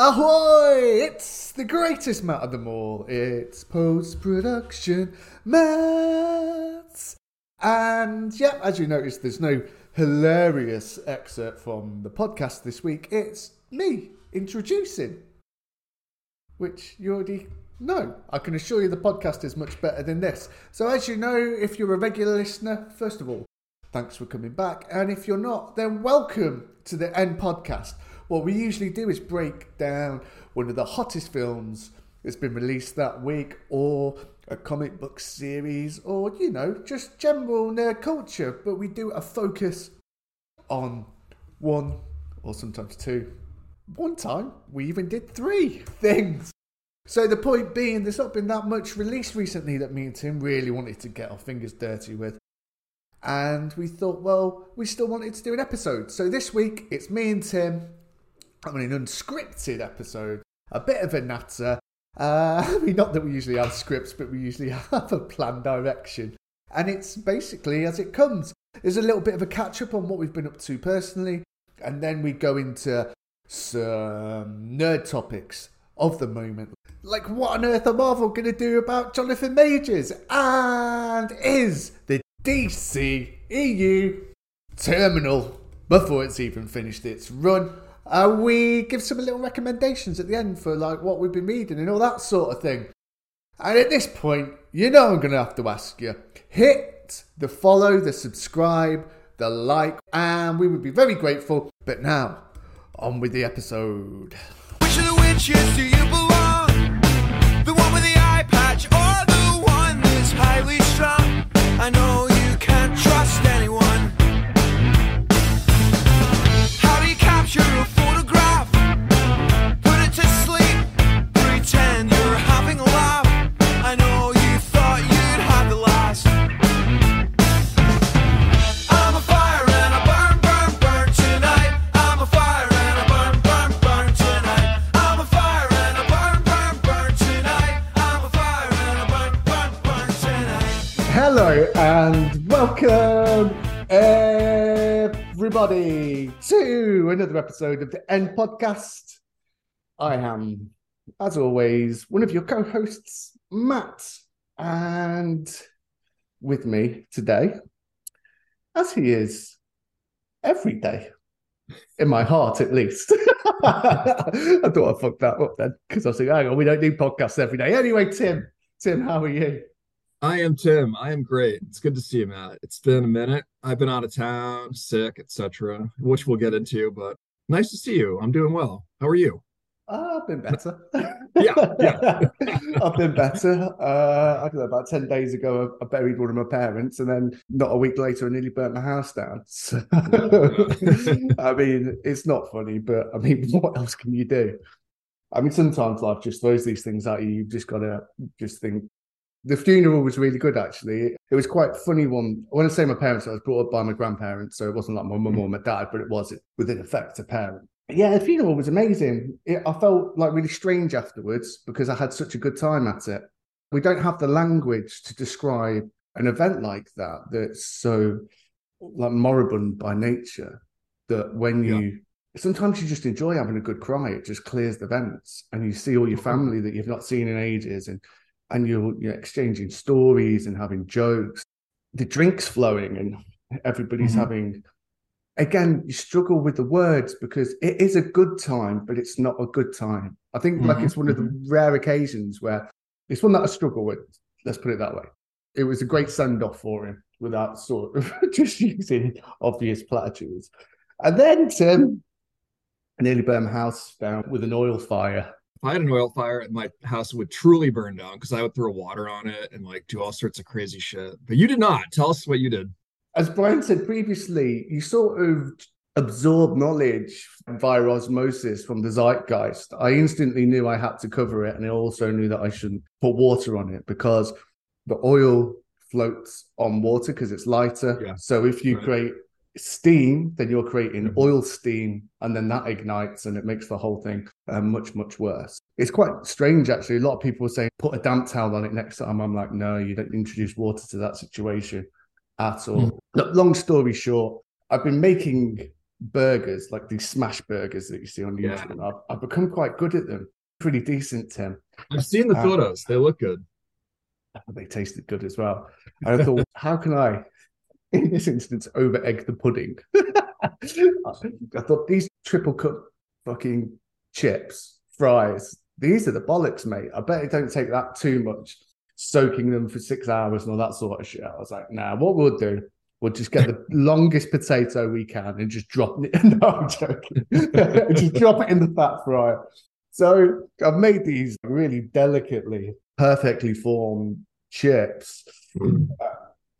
Ahoy! It's the greatest Matt of them all. It's post production Matt. And yeah, as you noticed, there's no hilarious excerpt from the podcast this week. It's me introducing, which you already know. I can assure you the podcast is much better than this. So, as you know, if you're a regular listener, first of all, thanks for coming back. And if you're not, then welcome to the End Podcast. What we usually do is break down one of the hottest films that's been released that week, or a comic book series, or you know, just general nerd culture. But we do a focus on one or sometimes two. One time we even did three things. So the point being, there's not been that much released recently that me and Tim really wanted to get our fingers dirty with. And we thought, well, we still wanted to do an episode. So this week it's me and Tim I mean, an unscripted episode, a bit of a natter. Uh, I mean, not that we usually have scripts, but we usually have a planned direction. And it's basically as it comes. There's a little bit of a catch up on what we've been up to personally, and then we go into some nerd topics of the moment. Like, what on earth are Marvel going to do about Jonathan Majors? And is the DC EU terminal before it's even finished its run? Uh, we give some little recommendations at the end for like what we've been reading and all that sort of thing. And at this point, you know I'm going to have to ask you hit the follow, the subscribe, the like, and we would be very grateful. But now, on with the episode. Which of the witches do you belong? The one with the eye patch or the one that's highly? I know you can't trust anyone. How do you capture a and welcome, everybody, to another episode of the End Podcast. I am, as always, one of your co hosts, Matt, and with me today, as he is every day, in my heart at least. I thought I fucked that up then because I was like, hang on, we don't do podcasts every day. Anyway, Tim, Tim, how are you? I am Tim. I am great. It's good to see you, Matt. It's been a minute. I've been out of town, sick, etc., which we'll get into, but nice to see you. I'm doing well. How are you? Uh, I've been better. Yeah, yeah. I've been better. Uh, I don't know, about 10 days ago, I, buried one of my parents, and then not a week later, I nearly burnt my house down. So, I mean, it's not funny, but I mean, what else can you do? I mean, sometimes life just throws these things at you. You've just got to just think. The funeral was really good, actually. It was quite a funny one. When I say my parents, I was brought up by my grandparents, so it wasn't like my mum or my dad, but it was within effect a parent. Yeah, the funeral was amazing. It, I felt like really strange afterwards because I had such a good time at it. We don't have the language to describe an event like that that's so like moribund by nature that when you sometimes you just enjoy having a good cry it just clears the vents and you see all your mm-hmm. family that you've not seen in ages and and you're, you're exchanging stories and having jokes. The drinks flowing and everybody's Mhm. having again you struggle with the words because it is a good time but it's not a good time. I think like Mhm, it's one of the rare occasions where it's one that i struggle with let's put it that way. It was a great send off for him without sort of just using obvious platitudes. And then tim nearly burned house down with an oil fire If I had an oil fire, my house would truly burn down because I would throw water on it and like do all sorts of crazy shit. But you did not. Tell us what you did. as Brian said previously, you sort of absorb knowledge via osmosis from the zeitgeist. I instantly knew I had to cover it, and I also knew that I shouldn't put water on it because the oil floats on water because it's lighter. Yeah. So if you Right. create steam, then you're creating Mhm. oil steam, and then that ignites and it makes the whole thing uh, much, much worse. It's quite strange, actually. A lot of people say put a damp towel on it next time. I'm like, no, you don't introduce water to that situation at all. Mhm. Look, long story short, I've been making burgers, like these smash burgers that you see on Yeah. YouTube. I've, I've become quite good at them. Pretty decent, Tim. I've seen the Uh, photos. They look good. they tasted good as well. And I thought, how can I, in this instance, over egg the pudding? I thought these triple cut fucking chips, fries, these are the bollocks, mate. I bet it don't take that too much, soaking them for six hours and all that sort of shit. I was like, nah, what we'll do, we'll just get the longest potato we can and just drop it. No, I'm joking. just drop it in the fat fryer. So I've made these really delicately, perfectly formed chips, Mm.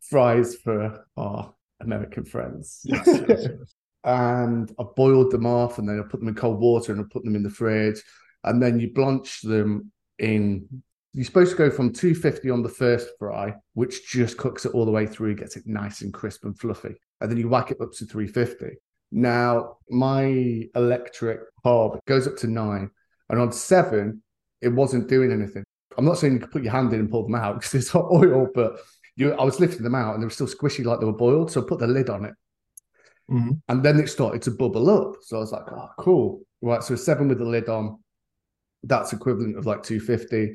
Fries for our American friends. Yes, yes, yes. and I boiled them off and then I put them in cold water and I put them in the fridge. And then you blanch them in. You're supposed to go from 250 on the first fry, which just cooks it all the way through, gets it nice and crisp and fluffy. And then you whack it up to 350. Now, my electric hob goes up to nine. And on seven, it wasn't doing anything. I'm not saying you could put your hand in and pull them out because it's hot oil, but you, I was lifting them out and they were still squishy like they were boiled. So I put the lid on it. Mhm. And then it started to bubble up. So I was like, oh, cool. Right. So seven with the lid on, that's equivalent of like 250.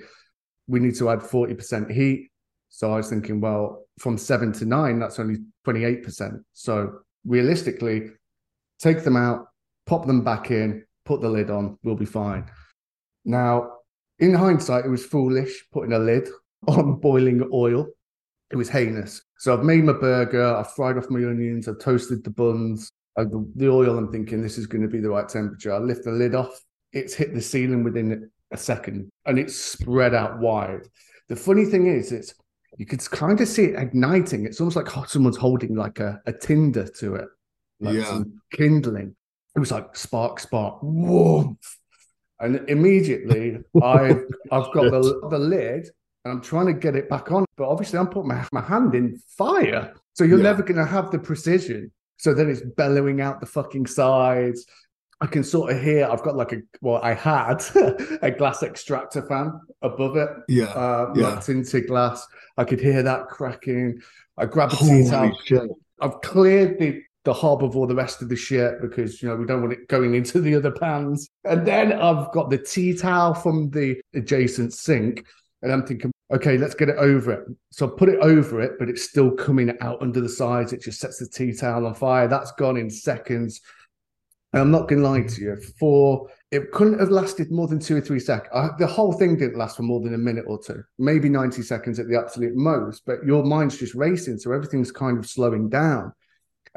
We need to add 40% heat. So I was thinking, well, from seven to nine, that's only 28%. So realistically, take them out, pop them back in, put the lid on, we'll be fine. Now, in hindsight, it was foolish putting a lid on boiling oil. It was heinous. So I've made my burger, I've fried off my onions, I've toasted the buns, uh, the, oil. I'm thinking this is going to be the right temperature. I lift the lid off, it's hit the ceiling within a second and it's spread out wide. The funny thing is, it's you could kind of see it igniting. It's almost like someone's holding like a, a tinder to it, like Yeah. some kindling. It was like spark, spark, whoa. And immediately I've I've got the, the lid and I'm trying to get it back on. But obviously I'm putting my, my hand in fire. So you're Yeah. never gonna have the precision. So then it's bellowing out the fucking sides. I can sort of hear I've got like a well, I had a glass extractor fan above it, Yeah. uh Yeah. tinted glass. I could hear that cracking. I grabbed a tea towel. I've cleared the the hob of all the rest of the shit because you know we don't want it going into the other pans. And then I've got the tea towel from the adjacent sink, and I'm thinking, okay, let's get it over it. So I put it over it, but it's still coming out under the sides. It just sets the tea towel on fire. That's gone in seconds. And I'm not going to lie to you, for it couldn't have lasted more than two or three seconds. The whole thing didn't last for more than a minute or two, maybe 90 seconds at the absolute most. But your mind's just racing, so everything's kind of slowing down.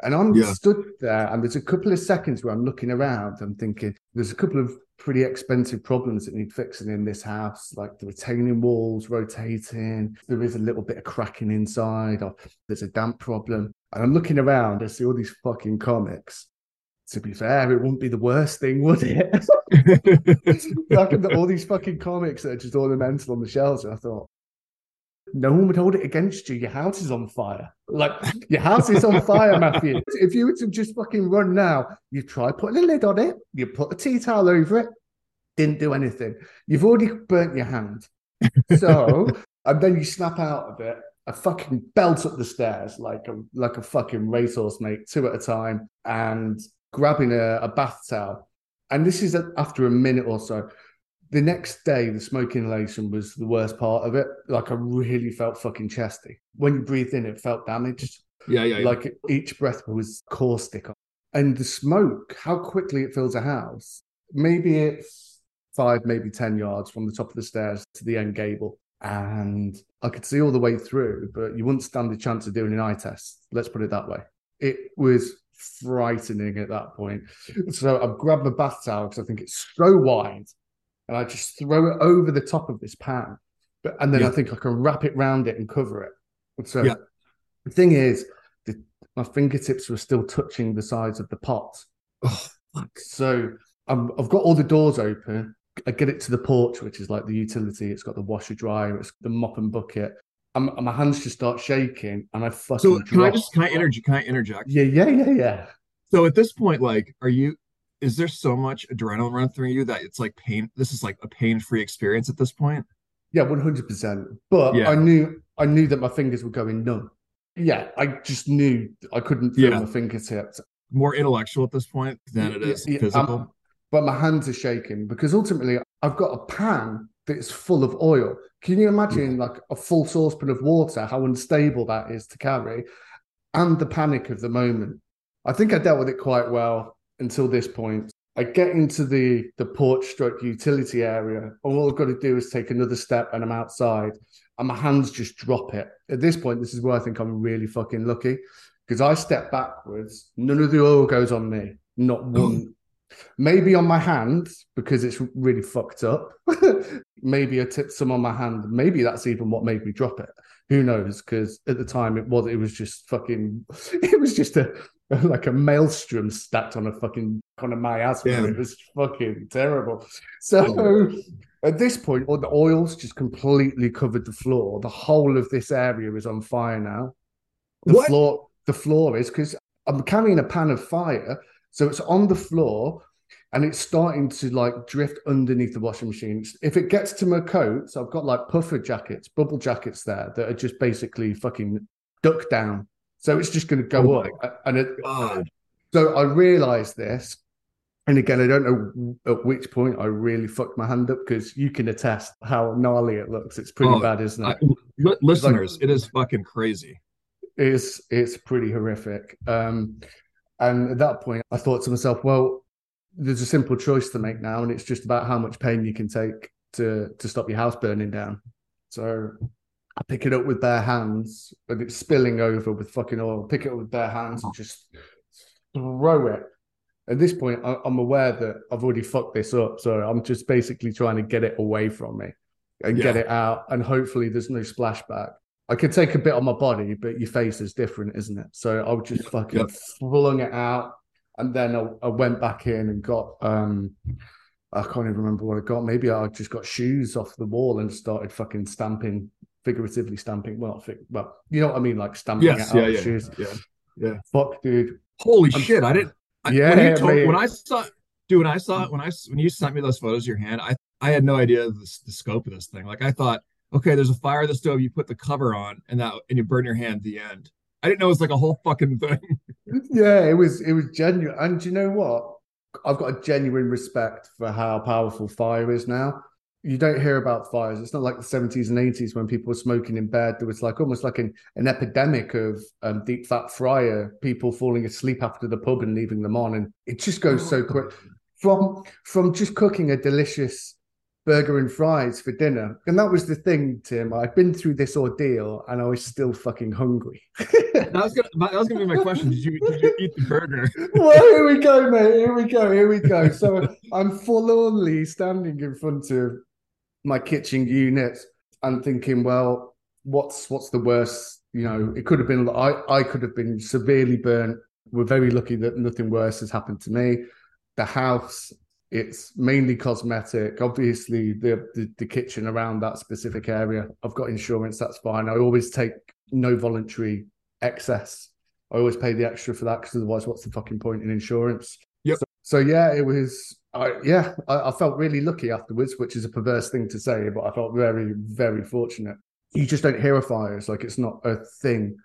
And I'm Yeah. stood there, and there's a couple of seconds where I'm looking around. I'm thinking, there's a couple of pretty expensive problems that need fixing in this house, like the retaining walls rotating. There is a little bit of cracking inside, or there's a damp problem. And I'm looking around, I see all these fucking comics. To be fair, it wouldn't be the worst thing, would it? all these fucking comics that are just ornamental on the shelves. And I thought, no one would hold it against you. Your house is on fire. Like your house is on fire, Matthew. If you were to just fucking run now, you try putting a lid on it, you put a tea towel over it, didn't do anything. You've already burnt your hand. So, and then you snap out of it. I fucking belt up the stairs like a like a fucking racehorse, mate, two at a time, and grabbing a, a bath towel. And this is after a minute or so. The next day, the smoke inhalation was the worst part of it. Like I really felt fucking chesty. When you breathed in, it felt damaged. yeah, yeah, yeah. Like each breath was caustic. And the smoke, how quickly it fills a house. Maybe it's five, maybe 10 yards from the top of the stairs to the end gable. And I could see all the way through, but you wouldn't stand a chance of doing an eye test. Let's put it that way. It was frightening at that point. So I've grabbed my bath towel because I think it's so wide. And I just throw it over the top of this pan. But and then I think I can wrap it round it and cover it. So Yeah. the thing is, the, my fingertips were still touching the sides of the pot. oh, fuck. So I'm, I've got all the doors open. I get it to the porch, which is like the utility. It's got the washer dryer, it's the mop and bucket. And and my hands just start shaking, and I fucking. So can I just can I interject? Can I interject? Yeah, yeah, yeah, yeah. So at this point, like, are you? Is there so much adrenaline run through you that it's like pain? This is like a pain-free experience at this point. Yeah, one hundred percent. But Yeah. I knew I knew that my fingers were going numb. Yeah, I just knew I couldn't feel Yeah. my fingertips. more intellectual at this point than it is Yeah, physical. um, but my hands are shaking because ultimately I've got a pan that's full of oil. Can you imagine like a full saucepan of water, how unstable that is to carry, and the panic of the moment? I think I dealt with it quite well until this point. I get into the the porch stroke utility area, and all I've got to do is take another step, and I'm outside, and my hands just drop it. At this point, this is where I think I'm really fucking lucky because I step backwards, none of the oil goes on me, not oh. one. Maybe on my hand because it's really fucked up. Maybe I tipped some on my hand. Maybe that's even what made me drop it. Who knows? Because at the time it was it was just fucking. It was just a like a maelstrom stacked on a fucking on a miasma. Yeah. It was fucking terrible. So at this point, all the oils just completely covered the floor. The whole of this area is on fire now. The What? floor, the floor is because I'm carrying a pan of fire, so it's on the floor and it's starting to like drift underneath the washing machine. If it gets to my coats, I've got like puffer jackets, bubble jackets there that are just basically fucking duck down. So it's just going to go Oh up. And it, so I realized this. And again, I don't know at which point I really fucked my hand up because you can attest how gnarly it looks. It's pretty Oh, bad, isn't it? li- listeners, it is fucking crazy. It's it's pretty horrific. Um, and at that point, I thought to myself, well, there's a simple choice to make now, and it's just about how much pain you can take to to stop your house burning down. So I pick it up with bare hands, and it's spilling over with fucking oil. Pick it up with bare hands and just throw it. At this point, I, I'm aware that I've already fucked this up, so I'm just basically trying to get it away from me and get it out, and hopefully there's no splashback. I could take a bit on my body, but your face is different, isn't it? So I just fucking Yep. flung it out, and then I, I went back in and got um, I can't even remember what I got. Maybe I just got shoes off the wall and started fucking stamping, figuratively stamping. Well, fig- well, you know what I mean, like stamping Yes, it out yeah, yeah, shoes. yeah. Fuck, dude. Holy I'm- shit! I didn't. I, Yeah, when, you told, mate. when I saw, dude, when I saw it, when I when you sent me those photos of your hand, I I had no idea the, the scope of this thing. Like I thought, okay, there's a fire in the stove, you put the cover on, and that and you burn your hand. at The end. I didn't know it was like a whole fucking thing. Yeah, it was it was genuine. And you know what? I've got a genuine respect for how powerful fire is now. You don't hear about fires. It's not like the 70s and 80s when people were smoking in bed. There was like almost like an, an epidemic of um, deep fat fryer, people falling asleep after the pub and leaving them on. And it just goes so quick. From from just cooking a delicious burger and fries for dinner. And that was the thing, Tim. I've been through this ordeal and I was still fucking hungry. That was gonna that was gonna be my question. Did you did you eat the burger? well, here we go, mate. Here we go. Here we go. So I'm forlornly standing in front of my kitchen unit and thinking, well, what's what's the worst? You know, it could have been. I I could have been severely burnt. We're very lucky that nothing worse has happened to me. The house, it's mainly cosmetic. Obviously, the, the the kitchen around that specific area, I've got insurance. That's fine. I always take no voluntary excess. I always pay the extra for that because otherwise, what's the fucking point in insurance? Yep. So, so yeah, it was. I yeah, I, I felt really lucky afterwards, which is a perverse thing to say, but I felt very, very fortunate. You just don't hear of fires like it's not a thing.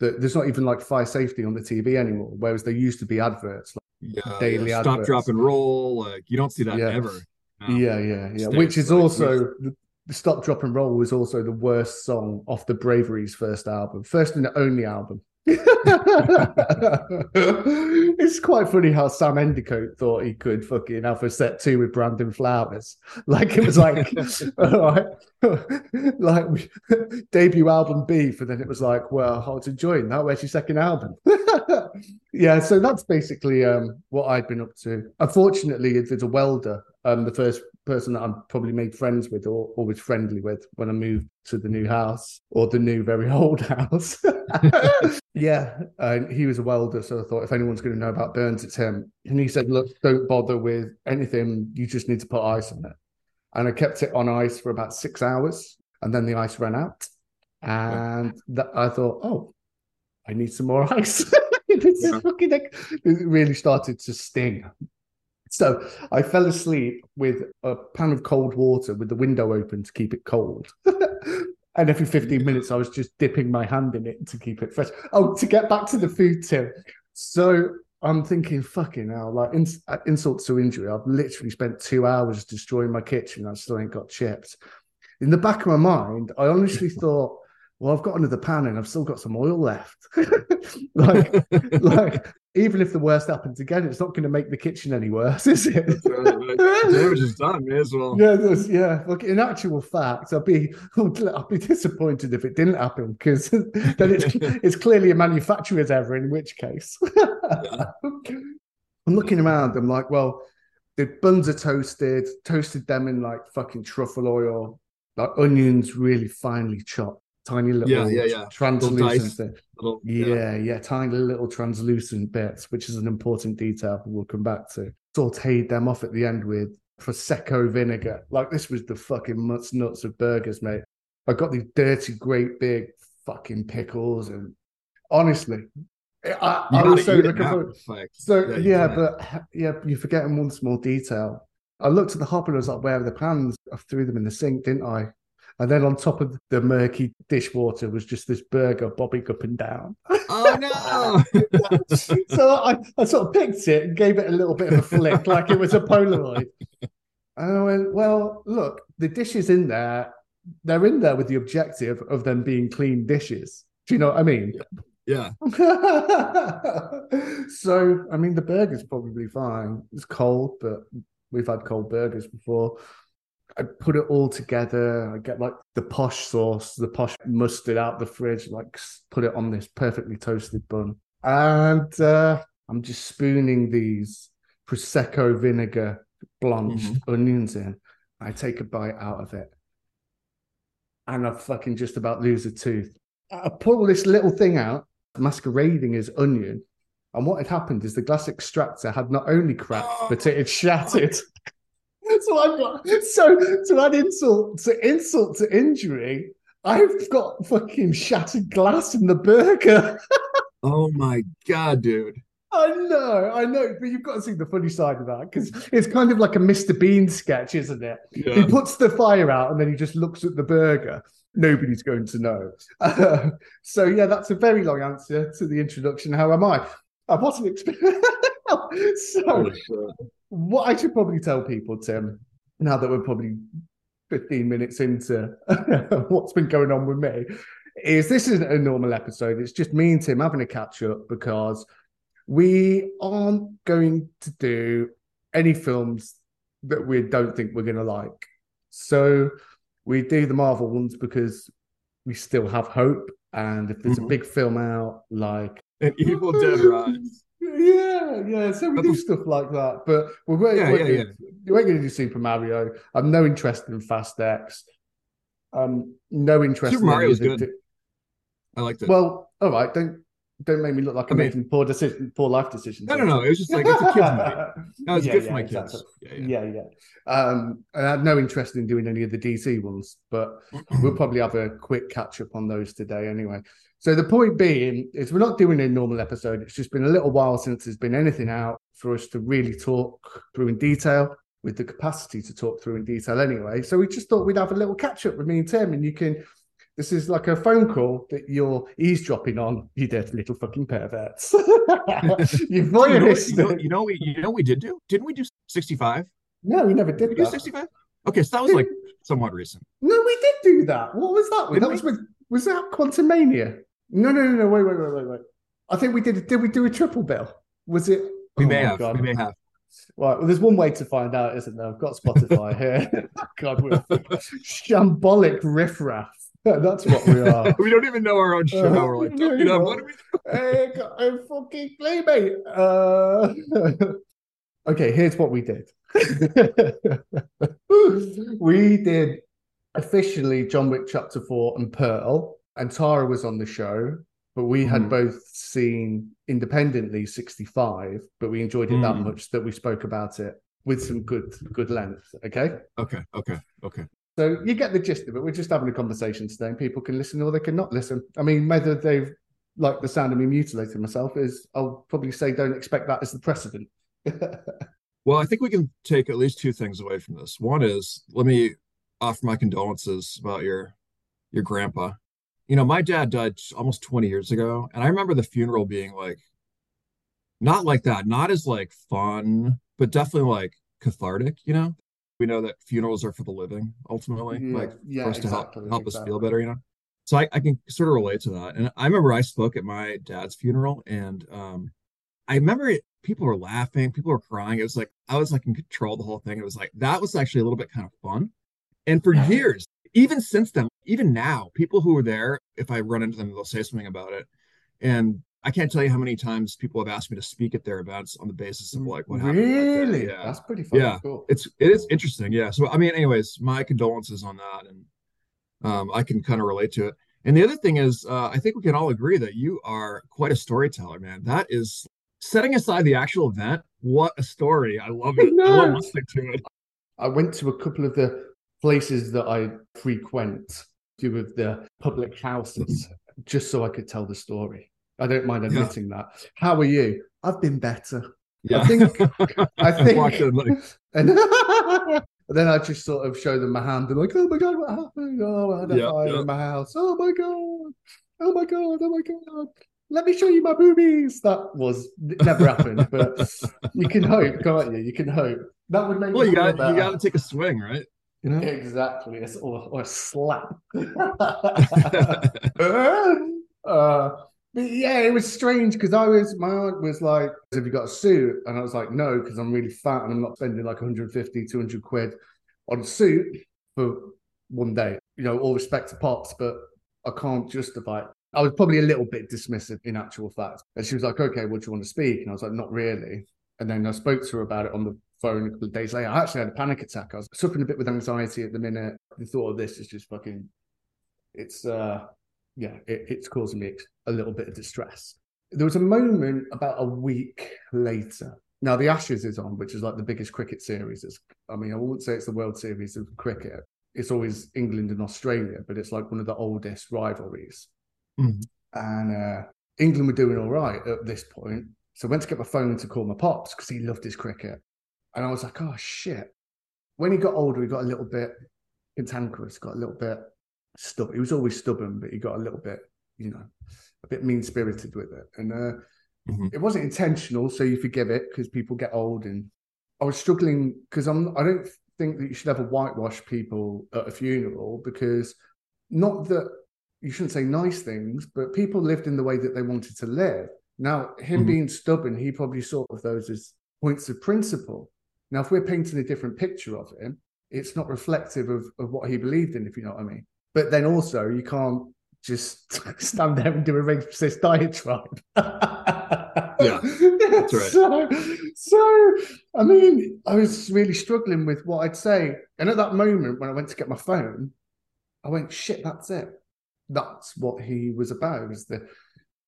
That there's not even like fire safety on the TV anymore, whereas there used to be adverts. Yeah, Daily yeah. stop, adverts. drop, and roll. Like you don't see that Yeah. ever. now. Yeah, yeah, yeah. States, Which is like, also the, the Stop, Drop, and Roll was also the worst song off the Bravery's first album, first and only album. it's quite funny how Sam Endicott thought he could fucking have a set two with Brandon Flowers. Like it was like, all right, like debut album B, and then it was like, well, I was enjoying that. Where's your second album? yeah, so that's basically um, what I'd been up to. Unfortunately, there's a welder, um, the first person that I'm probably made friends with or always friendly with when I moved to the new house or the new very old house. yeah, and he was a welder, so I thought if anyone's going to know about burns, it's him. And he said, "Look, don't bother with anything. You just need to put ice on it." And I kept it on ice for about six hours, and then the ice ran out, and that, I thought, "Oh, I need some more ice." This is Yeah. fucking it really started to sting. So I fell asleep with a pan of cold water with the window open to keep it cold. and every 15 minutes, I was just dipping my hand in it to keep it fresh. Oh, to get back to the food tip. So I'm thinking, fucking hell, like ins- uh, insult to injury. I've literally spent two hours destroying my kitchen. I still ain't got chips. In the back of my mind, I honestly thought, well, I've got another pan and I've still got some oil left. like, like even if the worst happens again, it's not going to make the kitchen any worse, is it? Uh, damage is done. May as well. Yeah, yeah. Look, in actual fact, I'd be I'd be disappointed if it didn't happen because then it's it's clearly a manufacturer's error. In which case, I'm looking around. I'm like, well, the buns are toasted. Toasted them in like fucking truffle oil, like onions really finely chopped, tiny little Yeah, yeah, yeah. translucent. Little. Little- Yeah, yeah, tiny little translucent bits, which is an important detail we'll come back to. Sauteed them off at the end with prosecco vinegar. Like this was the fucking nuts nuts of burgers, mate. I got these dirty, great big fucking pickles, and honestly, I, I was so looking forward. Like, So Yeah, yeah, but yeah, you're forgetting one small detail. I looked at the hopper and I was like, "Where are the pans?" I threw them in the sink, didn't I? And then on top of the murky dishwater was just this burger bobbing up and down. oh no! so I, I sort of picked it and gave it a little bit of a flick, like it was a Polaroid. And I went, well, look, the dishes in there, they're in there with the objective of them being clean dishes. Do you know what I mean? yeah, so, I mean, the burger's probably fine. It's cold, but we've had cold burgers before. I put it all together. I get like the posh sauce, the posh mustard out the fridge, like put it on this perfectly toasted bun. And uh, I'm just spooning these Prosecco vinegar blanched onions in. I take a bite out of it. And I fucking just about lose a tooth. I pull this little thing out, masquerading as onion. And what had happened is the glass extractor had not only cracked, but it had shattered. so I've got so to add insult to insult to injury, I've got fucking shattered glass in the burger. Oh my god, dude. I know, I know, but you've got to see the funny side of that because it's kind of like a Mr. Bean sketch, isn't it? He puts the fire out and then he just looks at the burger. Nobody's going to know. Uh, so yeah, that's a very long answer to the introduction. How am I? I wasn't expecting. so Holy shit. What I should probably tell people, Tim, now that we're probably 15 minutes into what's been going on with me, is this isn't a normal episode. It's just me and Tim having a catch up because we aren't going to do any films that we don't think we're going to like. So we do the Marvel ones because we still have hope. And if there's a Mhm. big film out, like An Evil Dead Rise. yeah, yeah. So we do stuff like that, but we weren't, Yeah, weren't yeah, gonna, we weren't going to do Super Mario. I've no interest in Fast X. Um, no interest. Super in Mario the good. di- I liked it. Well, all right. Don't don't make me look like I I'm mean- making poor decision, poor life decisions. no, no, no. It was just like it's a kid's movie. No, it's Yeah, good yeah, for my exactly. kids. Yeah, yeah. Yeah, yeah. Um, I had no interest in doing any of the DC ones, but we'll probably have a quick catch up on those today anyway. So the point being is we're not doing a normal episode. It's just been a little while since there's been anything out for us to really talk through in detail with the capacity to talk through in detail anyway. So we just thought we'd have a little catch up with me and Tim and you can this is like a phone call that you're eavesdropping on, you dirty little fucking perverts. you you, know, you, know, you know we you know we did do? Didn't we do 65? No, we never Did did we do 65? Okay, so that was like somewhat recent. No, we did do that. What was that? Didn't That was with was that Quantumania? No, no, no, no. Wait, wait, wait, wait, wait. I think we did. Did we do a triple bill? Was it? We oh may have. God. We may have. Right. Well, there's one way to find out, isn't there? I've got Spotify here. God, we're shambolic riffraff. That's what we are. we don't even know our own show. Uh, We're like, you know, what do we hey, got a fucking playmate. Uh... okay, here's what we did. we did officially John Wick Chapter 4 and Pearl, and Tara was on the show, but we had Mhm. both seen independently 65, but we enjoyed it that Mm. much that we spoke about it with some good good length. Okay. Okay, okay, okay. So you get the gist of it. We're just having a conversation today, and people can listen or they can not listen. I mean, whether they've like the sound of me mutilating myself is, I'll probably say, don't expect that as the precedent. Well, I think we can take at least two things away from this. One is let me offer my condolences about your your grandpa. You know, my dad died almost 20 years ago, and I remember the funeral being like not like that, not as like fun, but definitely like cathartic, you know? We know that funerals are for the living ultimately, Yeah, like yeah, for us to help exactly, help us feel better, you know? So I, I can sort of relate to that. And I remember I spoke at my dad's funeral and um I remember it, people were laughing, people were crying. It was like I was like in control of the whole thing. It was like that was actually a little bit kind of fun. And for years, even since then, even now, people who were there, if I run into them, they'll say something about it. And I can't tell you how many times people have asked me to speak at their events on the basis of like what happened. that. Really? Yeah. That's pretty fucking Yeah. cool. It's it is interesting. Yeah. So I mean, anyways, my condolences on that. And um I can kind of relate to it. And the other thing is, uh, I think we can all agree that you are quite a storyteller, man. That is setting aside the actual event. What a story! I love it. I love listening to it. I went to a couple of the places that I frequent, of the public houses, mm. just so I could tell the story. I don't mind Yeah. admitting that. How are you? I've been better. Yeah. I think I think Walked in like, and then I just sort of show them my hand and like, oh my god, what happened? Oh, I had a Yeah, fire yeah. in my house. Oh my god, oh my god, oh my god. Let me show you my boobies. That was never happened, but you can hope, can't you? You can hope. That would make well, you got you got to take a swing, right? You know. Exactly, it's- or, or a slap. uh, but yeah, it was strange because I was, my aunt was like, Have you got a suit? And I was like, No, because I'm really fat and I'm not spending like 150, 200 quid on a suit for one day. You know, all respect to Pops, but I can't justify it. I was probably a little bit dismissive in actual fact. And she was like, Okay, what do you want to speak? And I was like, Not really. And then I spoke to her about it on the phone a couple of days later. I actually had a panic attack. I was suffering a bit with anxiety at the minute. The thought of this is just fucking, it's, uh, yeah, it, it's causing me a little bit of distress. There was a moment about a week later. Now, the Ashes is on, which is like the biggest cricket series. It's, I mean, I wouldn't say it's the World Series of cricket. It's always England and Australia, but it's like one of the oldest rivalries. Mhm. And uh, England were doing all right at this point. So I went to get my phone to call my pops because he loved his cricket. And I was like, oh shit. When he got older, he got a little bit cantankerous, got a little bit stubborn. He was always stubborn, but he got a little bit, you know, a bit mean spirited with it. And uh, Mhm. it wasn't intentional, so you forgive it because people get old. And I was struggling because I'm I don't think that you should ever whitewash people at a funeral because not that you shouldn't say nice things, but people lived in the way that they wanted to live. Now, him Mhm. being stubborn, he probably saw of those as points of principle. Now, if we're painting a different picture of him, it's not reflective of, of what he believed in, if you know what I mean. But then also, you can't just stand there and do a racist diatribe. Yeah, that's right. So, so, I mean, I was really struggling with what I'd say. And at that moment, when I went to get my phone, I went, shit, that's it. That's what he was about. It was the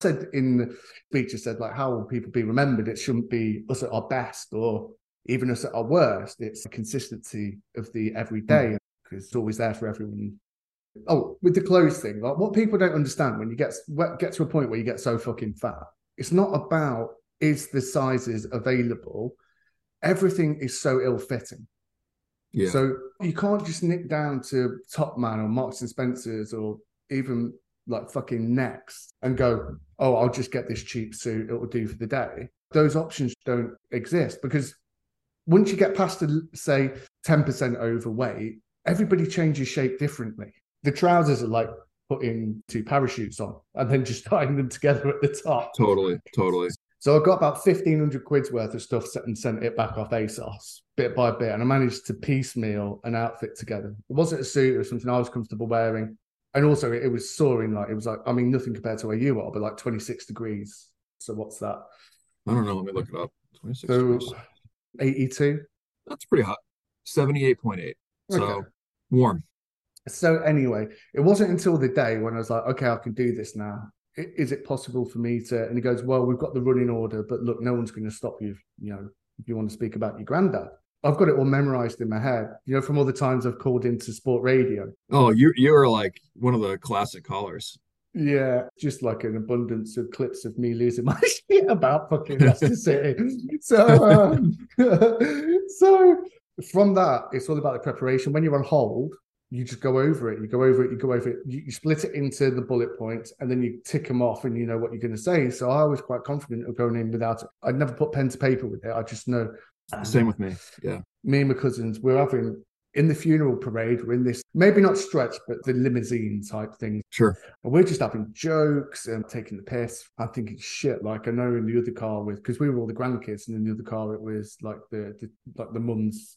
said in the speech, it said, like, how will people be remembered? It shouldn't be us at our best or even us at our worst. It's the consistency of the everyday hmm. because it's always there for everyone. Oh, with the clothes thing, like what people don't understand when you get get to a point where you get so fucking fat, it's not about is the sizes available. Everything is so ill fitting. Yeah. So you can't just nip down to Topman or Marks and Spencers or even like fucking Next and go, oh, I'll just get this cheap suit. It will do for the day. Those options don't exist because once you get past, the, say, 10% overweight, everybody changes shape differently. The trousers are like putting two parachutes on and then just tying them together at the top. Totally, totally. So I got about fifteen hundred quid's worth of stuff and sent it back off ASOS bit by bit, and I managed to piecemeal an outfit together. It wasn't a suit; it was something I was comfortable wearing, and also it, it was soaring. Like it was like I mean nothing compared to where you are, but like twenty six degrees. So what's that? I don't know. Let me look it up. 26 So degrees. Eighty two. That's pretty hot. 78.8. So Okay. warm. So anyway, it wasn't until the day when I was like, okay, I can do this now. Is it possible for me to? And he goes, well, we've got the running order, but look, no one's going to stop you. You know, if you want to speak about your granddad. I've got it all memorized in my head. You know, from all the times I've called into sport radio. Oh, you you are like one of the classic callers. Yeah, just like an abundance of clips of me losing my shit about fucking Leicester City. So, um, so from that, it's all about the preparation. When you're on hold, you just go over it. You go over it. You go over it. You, you split it into the bullet points, and then you tick them off, and you know what you're going to say. So I was quite confident of going in without it. I'd never put pen to paper with it. I just know. Same with me. Yeah. Me and my cousins, we're having in the funeral parade. We're in this maybe not stretch, but the limousine type thing. Sure. And we're just having jokes and taking the piss. I'm thinking shit. Like I know in the other car with because we were all the grandkids, and in the other car it was like the, the like the mums.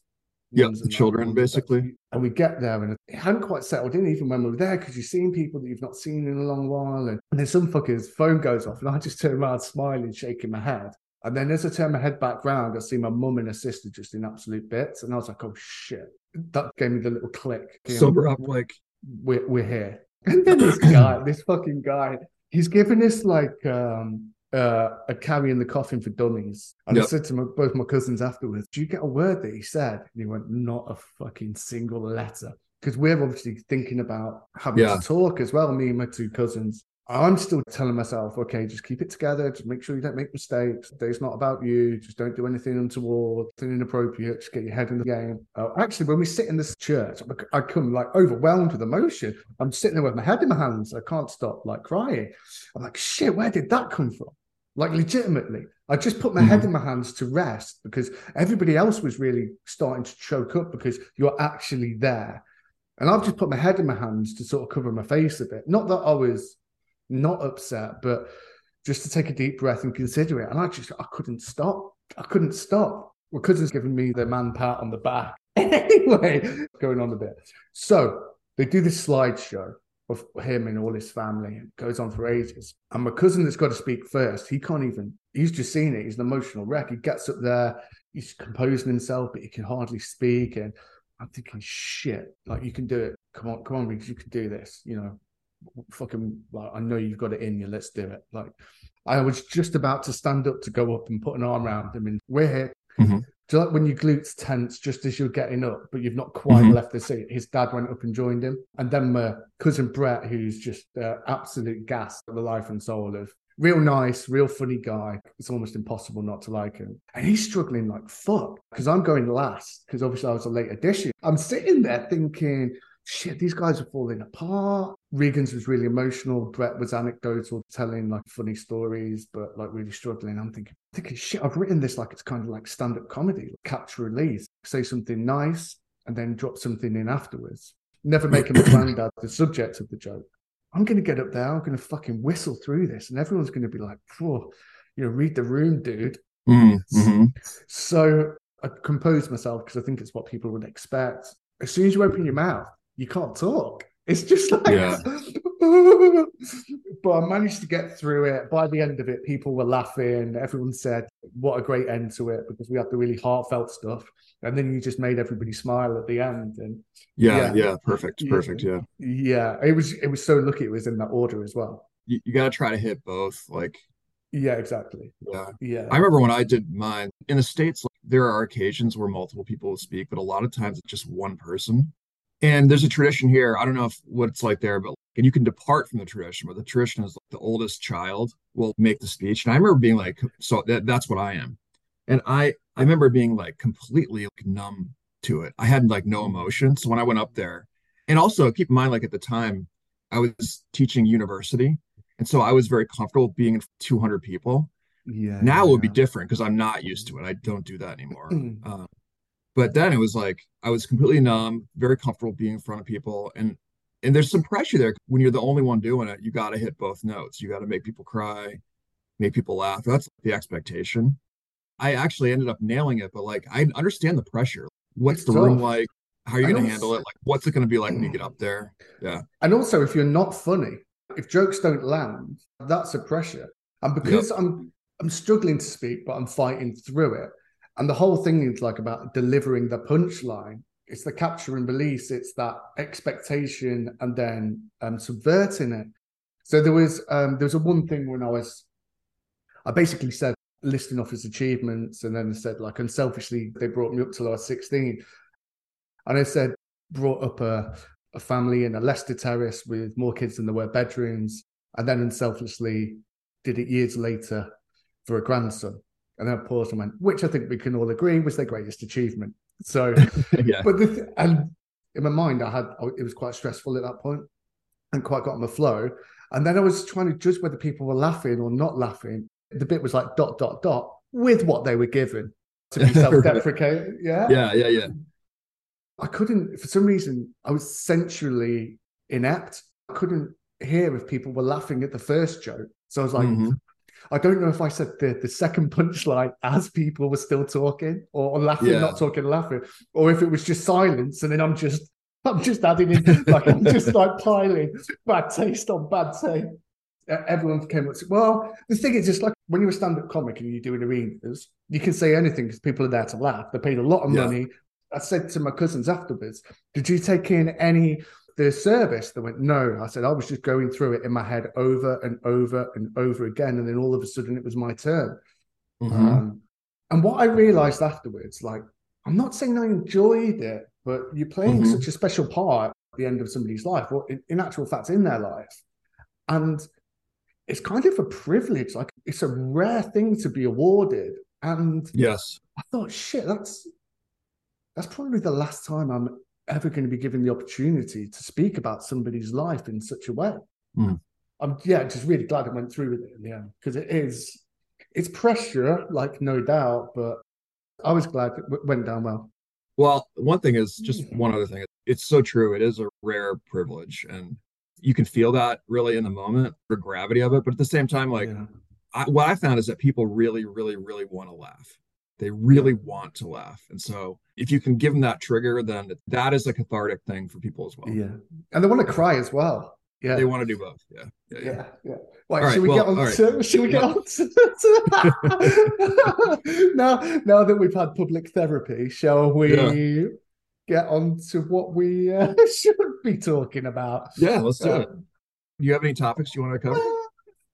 Yeah, the children, mums basically. And we get there, and it hadn't quite settled in even when we were there because you're seeing people that you've not seen in a long while, and, and then some fucker's phone goes off, and I just turn around smiling, shaking my head. And then as I turn my head back round, I see my mum and her sister just in absolute bits, and I was like, "Oh shit!" That gave me the little click. Sober up, like, we're, we're here. And then this guy, this fucking guy, he's giving us like um uh a carrying the coffin for dummies. And I said to my, both my cousins afterwards, Do you get a word that he said? And he went, Not a fucking single letter. Because we're obviously thinking about having Yeah. to talk as well, me and my two cousins. I'm still telling myself, okay, just keep it together. Just make sure you don't make mistakes. It's not about you. Just don't do anything untoward, anything inappropriate. Just get your head in the game. Uh, actually, when we sit in this church, I come like overwhelmed with emotion. I'm sitting there with my head in my hands. I can't stop like crying. I'm like, shit, where did that come from? Like legitimately, I just put my head Mhm. in my hands to rest because everybody else was really starting to choke up because you're actually there. And I've just put my head in my hands to sort of cover my face a bit. Not that I was not upset, but just to take a deep breath and consider it. And I just, I couldn't stop. I couldn't stop. My cousin's giving me the man pat on the back. anyway, going on a bit. So they do this slideshow of him and all his family. It goes on for ages. And my cousin that's got to speak first, he can't even, he's just seen it. He's an emotional wreck. He gets up there, he's composing himself, but he can hardly speak. And I'm thinking, shit, like you can do it. Come on, come on, Riggs, you can do this. You know, fucking, like, I know you've got it in you. Let's do it. Like, I was just about to stand up to go up and put an arm around him, and we're here. Mhm. Do you like when your glutes tense just as you're getting up, but you've not quite Mhm. left the seat? His dad went up and joined him, and then my cousin Brett, who's just uh, absolute gas, the life and soul of real nice, real funny guy. It's almost impossible not to like him, and he's struggling like fuck because I'm going last because obviously I was a late addition. I'm sitting there thinking. Shit, these guys are falling apart. Regan's was really emotional. Brett was anecdotal, telling like funny stories, but like really struggling. I'm thinking, thinking, shit, I've written this like it's kind of like stand-up comedy, like catch release. Say something nice and then drop something in afterwards. Never making the granddad the subject of the joke. I'm gonna get up there, I'm gonna fucking whistle through this, and everyone's gonna be like, "Whoa, you know, read the room, dude." Mhm, mhm. So I composed myself because I think it's what people would expect. As soon as you open your mouth, you can't talk. It's just like, Yeah. but I managed to get through it. By the end of it, people were laughing. Everyone said, "What a great end to it!" Because we had the really heartfelt stuff, and then you just made everybody smile at the end. And Yeah, Yeah. yeah, perfect, perfect. Yeah. yeah, it was it was so lucky it was in that order as well. You, you got to try to hit both. Like, Yeah, exactly. yeah. Yeah, I remember when I did mine in the States, like, there are occasions where multiple people will speak, but a lot of times it's just one person. And there's a tradition here. I don't know if what it's like there, but and you can depart from the tradition, but the tradition is like the oldest child will make the speech. And I remember being like, so that, that's what I am. And I I remember being like completely like, numb to it. I had like no emotion. So when I went up there, and also keep in mind, like at the time, I was teaching university. And so I was very comfortable being in 200 people yeah. now it would be different because I'm not used to it. I don't do that anymore. Um, but then it was like I was completely numb, very comfortable being in front of people, and and there's some pressure there when you're the only one doing it. You got to hit both notes. You got to make people cry, make people laugh. That's the expectation. I actually ended up nailing it, but like I understand the pressure. What's the room like? How are you going to handle it? Like, what's it going to be like when you mm. get up there? Yeah, And also, if you're not funny, if jokes don't land, that's a pressure. And because I'm I'm struggling to speak, but I'm fighting through it. And the whole thing is like about delivering the punchline. It's the capture and release. It's that expectation and then um, subverting it. So there was um, there was a one thing when I was, I basically said listing off his achievements, and then said like unselfishly they brought me up till I was 16, and I said brought up a a family in a Leicester terrace with more kids than there were bedrooms, and then unselfishly did it years later for a grandson. And then I paused and went, which I think we can all agree was their greatest achievement. So, yeah, but the th- and in my mind, I had it was quite stressful at that point and quite got on the flow. And then I was trying to judge whether people were laughing or not laughing. The bit was like dot dot dot with what they were given to be self-deprecating. Yeah. Yeah, yeah, yeah. I couldn't for some reason I was sensually inept. I couldn't hear if people were laughing at the first joke. So I was like, Mhm. I don't know if I said the, the second punchline as people were still talking or, laughing, Yeah. not talking, laughing, or if it was just silence and then I'm just I'm just adding in like I'm just like piling bad taste on bad taste. Uh, Everyone came up. to- Well, the thing is, just like when you're a stand-up comic and you're doing arenas, you can say anything because people are there to laugh. They paid a lot of Yeah. money. I said to my cousins afterwards, "Did you take in any the service?" They went, "No." I said, "I was just going through it in my head over and over and over again, and then all of a sudden it was my turn." Mhm. Um, and what I realized afterwards, like, I'm not saying I enjoyed it, but you're playing Mhm. such a special part at the end of somebody's life, or in, in actual fact, in their life. And it's kind of a privilege. Like, it's a rare thing to be awarded. And Yes. I thought, shit, that's that's probably the last time I'm ever going to be given the opportunity to speak about somebody's life in such a way. Hmm. I'm yeah, just really glad I went through with it in the end because it is it's pressure, like no doubt, but I was glad it w- went down well. Well, one thing is just one other thing. It's so true. It is a rare privilege, and you can feel that really in the moment, the gravity of it. But at the same time, like Yeah. I, what I found is that people really, really, really want to laugh. They really want to laugh, and so if you can give them that trigger, then that is a cathartic thing for people as well. yeah, and they want to cry as well. Yeah, They want to do both. Yeah, yeah, yeah. yeah, yeah. Right, should we well, get on right. to should we get on to, to- now now that we've had public therapy, shall we Yeah. get on to what we uh, should be talking about? Yeah, let's do Uh, it. Do you have any topics you want to cover? well,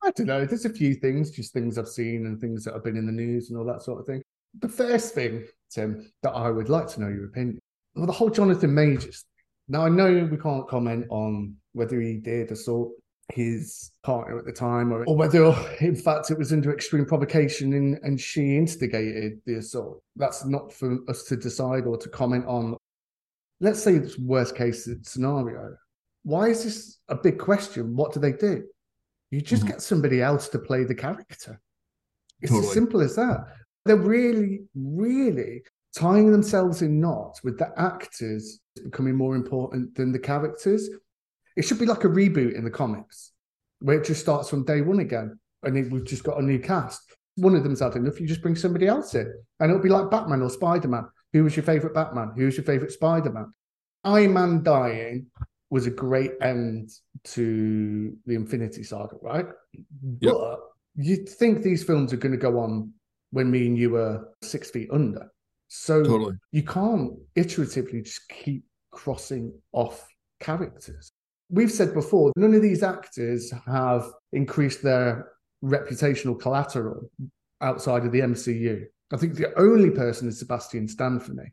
I don't know. There's a few things, just things I've seen and things that have been in the news and all that sort of thing. The first thing, Tim, that I would like to know your opinion. Well, the whole Jonathan Majors. Now I know we can't comment on whether he did assault his partner at the time or, or whether in fact it was under extreme provocation and, and she instigated the assault. That's not for us to decide or to comment on. Let's say it's worst case scenario. Why is this a big question? What do they do? You just Mhm. get somebody else to play the character. It's as simple as that. They're really, really tying themselves in knots with the actors becoming more important than the characters. It should be like a reboot in the comics where it just starts from day one again and it, we've just got a new cast. One of them's had enough, you just bring somebody else in. And it'll be like Batman or Spider Man. Who was your favorite Batman? Who was your favorite Spider Man? Iron Man dying was a great end to the Infinity Saga, right? Yep. But you'd think these films are going to go on when me and you were six feet under. So Totally. you can't iteratively just keep crossing off characters. We've said before, none of these actors have increased their reputational collateral outside of the MCU. I think the only person is Sebastian Stan for me,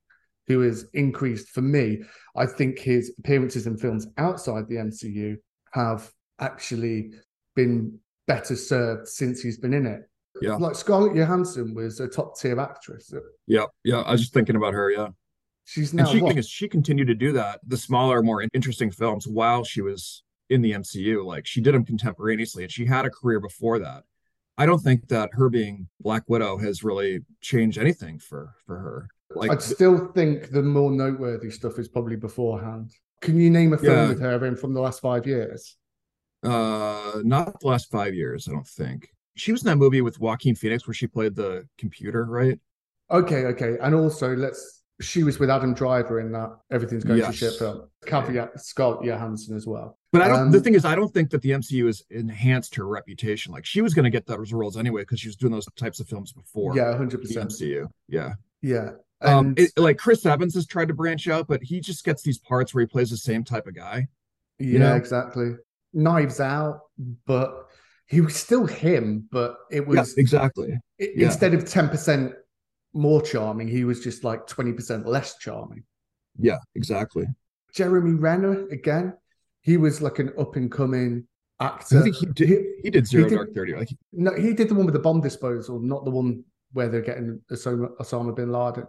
who has increased for me. I think his appearances in films outside the MCU have actually been better served since he's been in it. Yeah. Like Scarlett Johansson was a top tier actress. Yeah, yeah. I was just thinking about her. Yeah. She's now. And she what? she continued to do that, the smaller, more interesting films while she was in the MCU. Like she did them contemporaneously, and she had a career before that. I don't think that her being Black Widow has really changed anything for for her. Like I'd still think the more noteworthy stuff is probably beforehand. Can you name a film Yeah. with her in from the last five years? uh not the last five years, I don't think. She was in that movie with Joaquin Phoenix where she played the computer, right? Okay, okay. And also, let's. She was with Adam Driver in that Everything's Going to Yes. Shit film. Caveat Scarlett Johansson as well. But I don't. Um, the thing is, I don't think that the MCU has enhanced her reputation. Like she was going to get those roles anyway because she was doing those types of films before Yeah, hundred percent. MCU. Yeah. Yeah. Um, it, like Chris Evans has tried to branch out, but he just gets these parts where he plays the same type of guy. yeah, know? exactly. Knives Out, but he was still him, but it was exactly. i- yeah. instead of ten percent more charming, he was just like twenty percent less charming. Yeah, exactly. Jeremy Renner again. He was like an up and coming I actor. think he did. He did Zero did- Dark Thirty. Like No, he did the one with the bomb disposal, not the one where they're getting Osama, Osama bin Laden.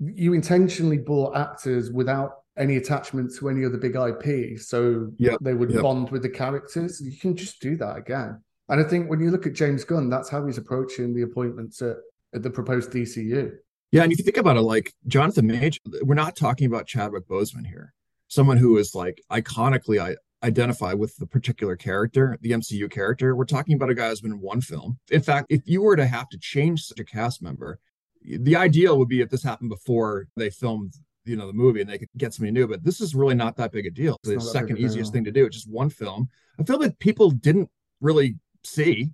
You intentionally bought actors without any attachment to any other big IP, so Yep, they would yep. bond with the characters. You can just do that again. And I think when you look at James Gunn, that's how he's approaching the appointments at, at the proposed DCU. Yeah, and if you think about it, like Jonathan Major, we're not talking about Chadwick Boseman here, someone who is like iconically I identify with the particular character, the MCU character. We're talking about a guy who's been in one film. In fact, if you were to have to change such a cast member, the ideal would be if this happened before they filmed, you know, the movie and they could get somebody new. But this is really not that big a deal. It's the second easiest thing to do. It's just one film, a film that people didn't really see,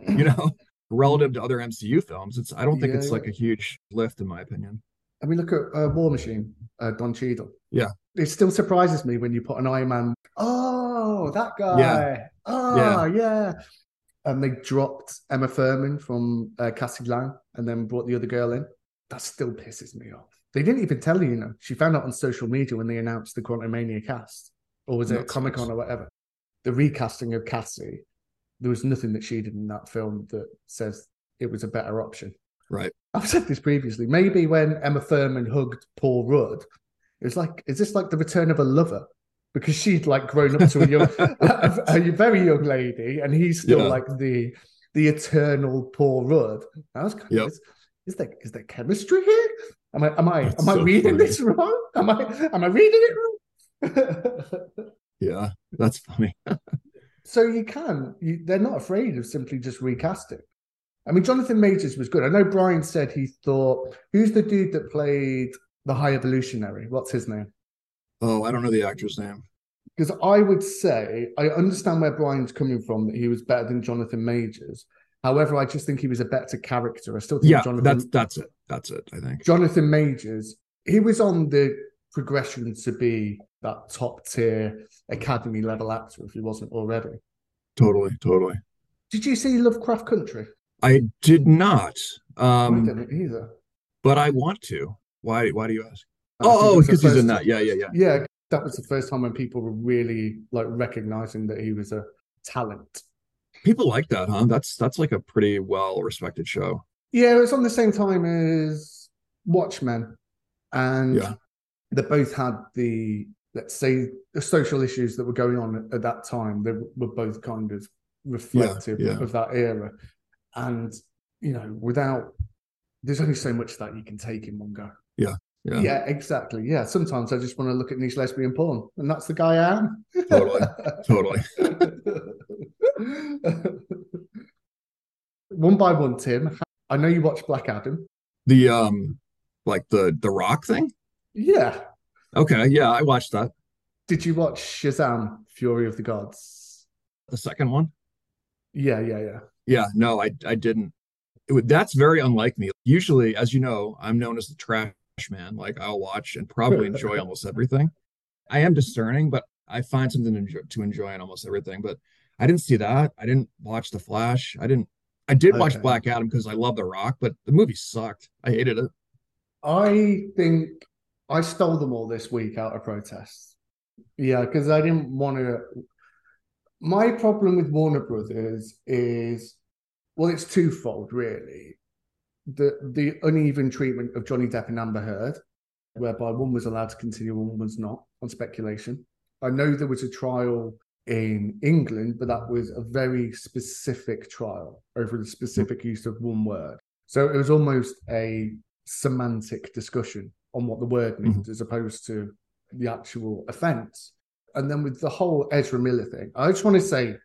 you know, relative to other MCU films. It's I don't think Yeah, it's like a huge lift in my opinion. I mean, look at uh, War Machine, uh, Don Cheadle. Yeah. It still surprises me when you put an Iron Man. Oh, that guy. Yeah. Oh, yeah. And they dropped Emma Fuhrmann from uh, Cassie Lang and then brought the other girl in. That still pisses me off. They didn't even tell you, you know. She found out on social media when they announced the Quantumania cast, or was it That Comic Con or whatever. The recasting of Cassie, there was nothing that she did in that film that says it was a better option. Right. I've said this previously. Maybe when Emma Fuhrmann hugged Paul Rudd, it was like, is this like the return of a lover? Because she'd like grown up to a young, a, a very young lady, and he's still Yeah. like the the eternal Paul Rudd. I was kind Yep. of, is, is there is there chemistry here? Am I am I That's am I reading funny. this wrong? Am I am I reading it wrong? Yeah, that's funny. so you can you, they're not afraid of simply just recasting i mean jonathan majors was good i know brian said he thought who's the dude that played the high evolutionary what's his name Oh, I don't know the actor's name. because i would say i understand where brian's coming from that he was better than jonathan majors however i just think he was a better character i still think Yeah, jonathan that's that's it. That's it. I think. jonathan majors he was on the progression to be that top tier academy level actor if he wasn't already Totally, totally. did you see lovecraft country I did not. i Um, didn't either but I want to. Why? Why do you ask? I Oh, the because he's first in that. Yeah, yeah, yeah. Yeah, that was the first time when people were really like recognizing that he was a talent. People like that, huh? That's that's like a pretty well respected show. Yeah, it was on the same time as Watchmen, and Yeah. they both had the let's say the social issues that were going on at that time. They were both kind of reflective yeah. of that era, and you know, without there's only so much that you can take in one go. Yeah. Yeah, exactly. Yeah, sometimes I just want to look at niche lesbian porn, and that's the guy I am. Totally. Totally. one by one, Tim. I know you watched Black Adam. The um, like the the Rock thing. Yeah. Okay, yeah, I watched that. Did you watch Shazam: Fury of the Gods? The second one. Yeah, yeah, yeah. Yeah, no, I I didn't. It would, that's very unlike me. Usually, as you know, I'm known as the trash man. Like I'll watch and probably enjoy almost everything. I am discerning, but I find something to enjoy, to enjoy in almost everything. But I didn't see that. I didn't watch The Flash. I didn't. I did watch Black Adam because I love The Rock, but the movie sucked. I hated it. I think I stole them all this week out of protest. Yeah, because I didn't want to. My problem with Warner Brothers is, well, it's twofold, really. The the uneven treatment of Johnny Depp and Amber Heard, whereby one was allowed to continue and one was not on speculation. I know there was a trial in England, but that was a very specific trial over the specific use of one word. So it was almost a semantic discussion on what the word means mm-hmm. as opposed to the actual offense. And then with the whole Ezra Miller thing, I just want to say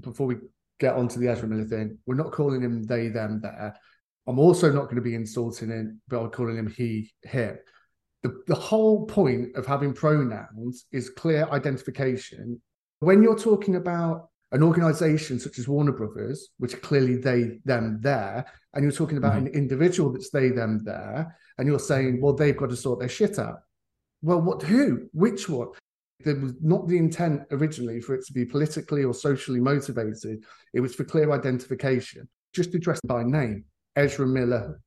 before we get onto the Ezra Miller thing, we're not calling him they, them, there. I'm also not going to be insulting him by calling him he, him. The, the whole point of having pronouns is clear identification. When you're talking about an organization such as Warner Brothers, which are clearly they, them, there, and you're talking about Mhm. an individual that's they, them, there, and you're saying, well, they've got to sort their shit out. Well, what, who, which one? There was not the intent originally for it to be politically or socially motivated. It was for clear identification, just addressed by name. Ezra Miller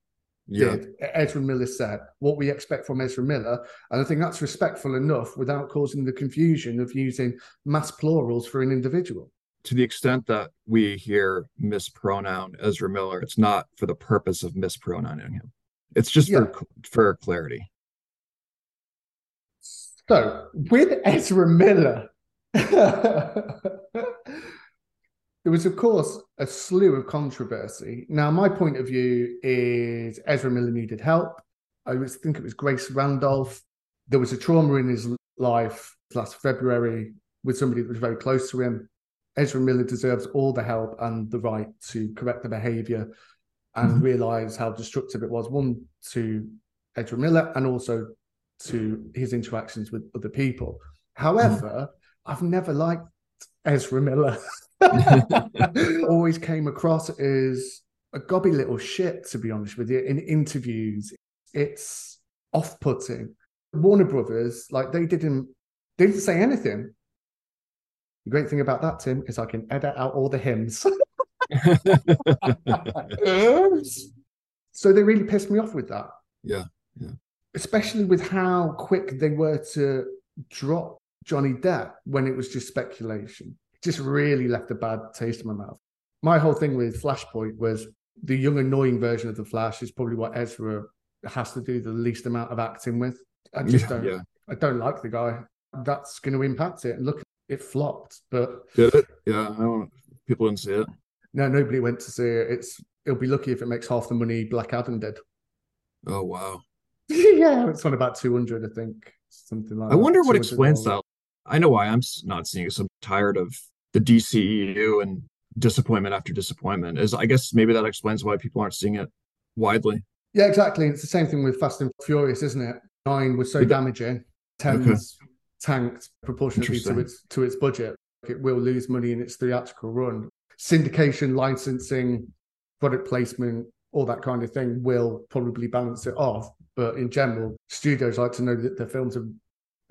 Yeah, did. Ezra Miller said what we expect from Ezra Miller. And I think that's respectful enough without causing the confusion of using mass plurals for an individual. to the extent that we hear mispronoun Ezra Miller, it's not for the purpose of mispronouncing him. It's just Yeah. for for clarity. So with Ezra Miller, there was, of course, a slew of controversy. Now, my point of view is Ezra Miller needed help. I was, think it was Grace Randolph. There was a trauma in his life last February with somebody that was very close to him. Ezra Miller deserves all the help and the right to correct the behavior and Mhm. realize how destructive it was, one to Ezra Miller and also to his interactions with other people. However, I've never liked Ezra Miller. Always came across as a gobby little shit, to be honest with you, in interviews. It's off putting. Warner Brothers, like they didn't they didn't say anything. The great thing about that, Tim, is I can edit out all the hymns. so they really pissed me off with that. Yeah, yeah. Especially with how quick they were to drop Johnny Depp when it was just speculation. Just really left a bad taste in my mouth. My whole thing with Flashpoint was the young, annoying version of the Flash is probably what Ezra has to do the least amount of acting with. I just yeah, don't. yeah. I don't like the guy. That's going to impact it. And look, it flopped. But Did it? Yeah, I. People didn't see it. no, nobody went to see it. It's it'll be lucky if it makes half the money Black Adam did. Oh wow. yeah, it's on about two hundred, I think, something like. I that. wonder what explains that. I know why I'm not seeing it. So I'm tired of the DCEU and disappointment after disappointment. Is I guess maybe that explains why people aren't seeing it widely. Yeah, exactly. It's the same thing with Fast and Furious, isn't it? Nine was so Okay. damaging. Ten's tanked proportionately to its to its budget. It will lose money in its theatrical run. Syndication, licensing, product placement, all that kind of thing will probably balance it off. But in general, studios like to know that their films have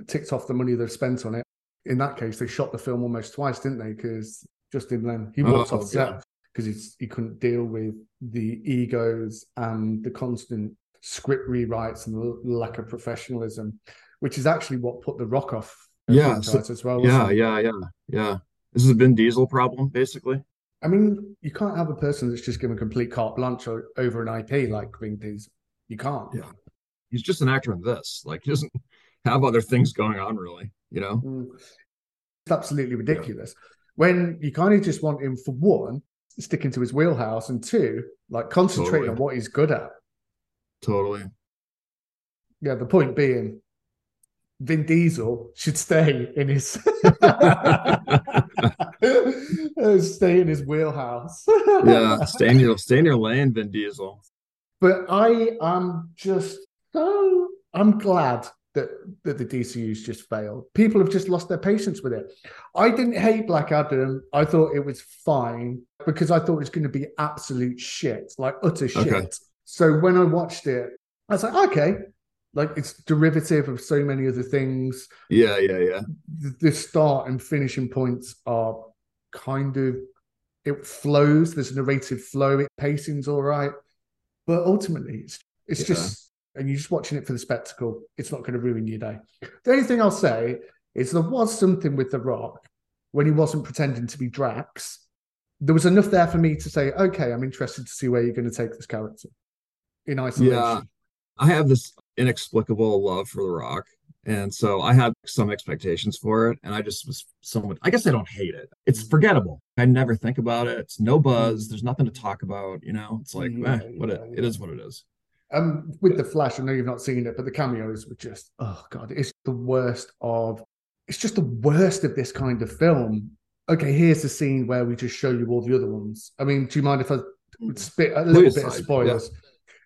ticked off the money they've spent on it. In that case, they shot the film almost twice, didn't they? Because Justin Lin he oh, walked Oh, off set yeah. because he couldn't deal with the egos and the constant script rewrites and the lack of professionalism, which is actually what put the Rock off Yeah, so- as well. Yeah, it? yeah, yeah, yeah. This is a Vin Diesel problem, basically. I mean, you can't have a person that's just given complete carte blanche over an IP like Vin Diesel. You can't. Yeah. He's just an actor in this. Like he doesn't have other things going on, really. You know? Mm. It's absolutely ridiculous. When you kind of just want him for one, sticking to his wheelhouse, and two, like concentrating Totally. on what he's good at. Totally. Yeah, the point being, Vin Diesel should stay in his stay in his wheelhouse. Yeah. Stay in your stay in your lane, Vin Diesel. but I am just so I'm glad that that the DCU's just failed. People have just lost their patience with it. I didn't hate Black Adam. I thought it was fine because I thought it was going to be absolute shit, like utter shit. Okay. So when I watched it, I was like, okay, like it's derivative of so many other things. Yeah, yeah, yeah. The, the start and finishing points are kind of it flows. There's a narrative flow. It pacing's all right, but ultimately, it's it's Yeah. just and you're just watching it for the spectacle. It's not going to ruin your day. The only thing I'll say is there was something with The Rock when he wasn't pretending to be Drax. There was enough there for me to say, okay, I'm interested to see where you're going to take this character in isolation. Yeah. I have this inexplicable love for The Rock. And so I had some expectations for it. And I just was somewhat, I guess I don't hate it. It's forgettable. I never think about it. It's no buzz. There's nothing to talk about. You know, it's like, Yeah, eh, what it, yeah, it is what it is. Um, with the Flash, I know you've not seen it, but the cameos were just oh god, it's the worst of. It's just the worst of this kind of film. Okay, here's the scene where we just show you all the other ones. I mean, do you mind if I spit a little Please, bit of I- yeah. spoilers?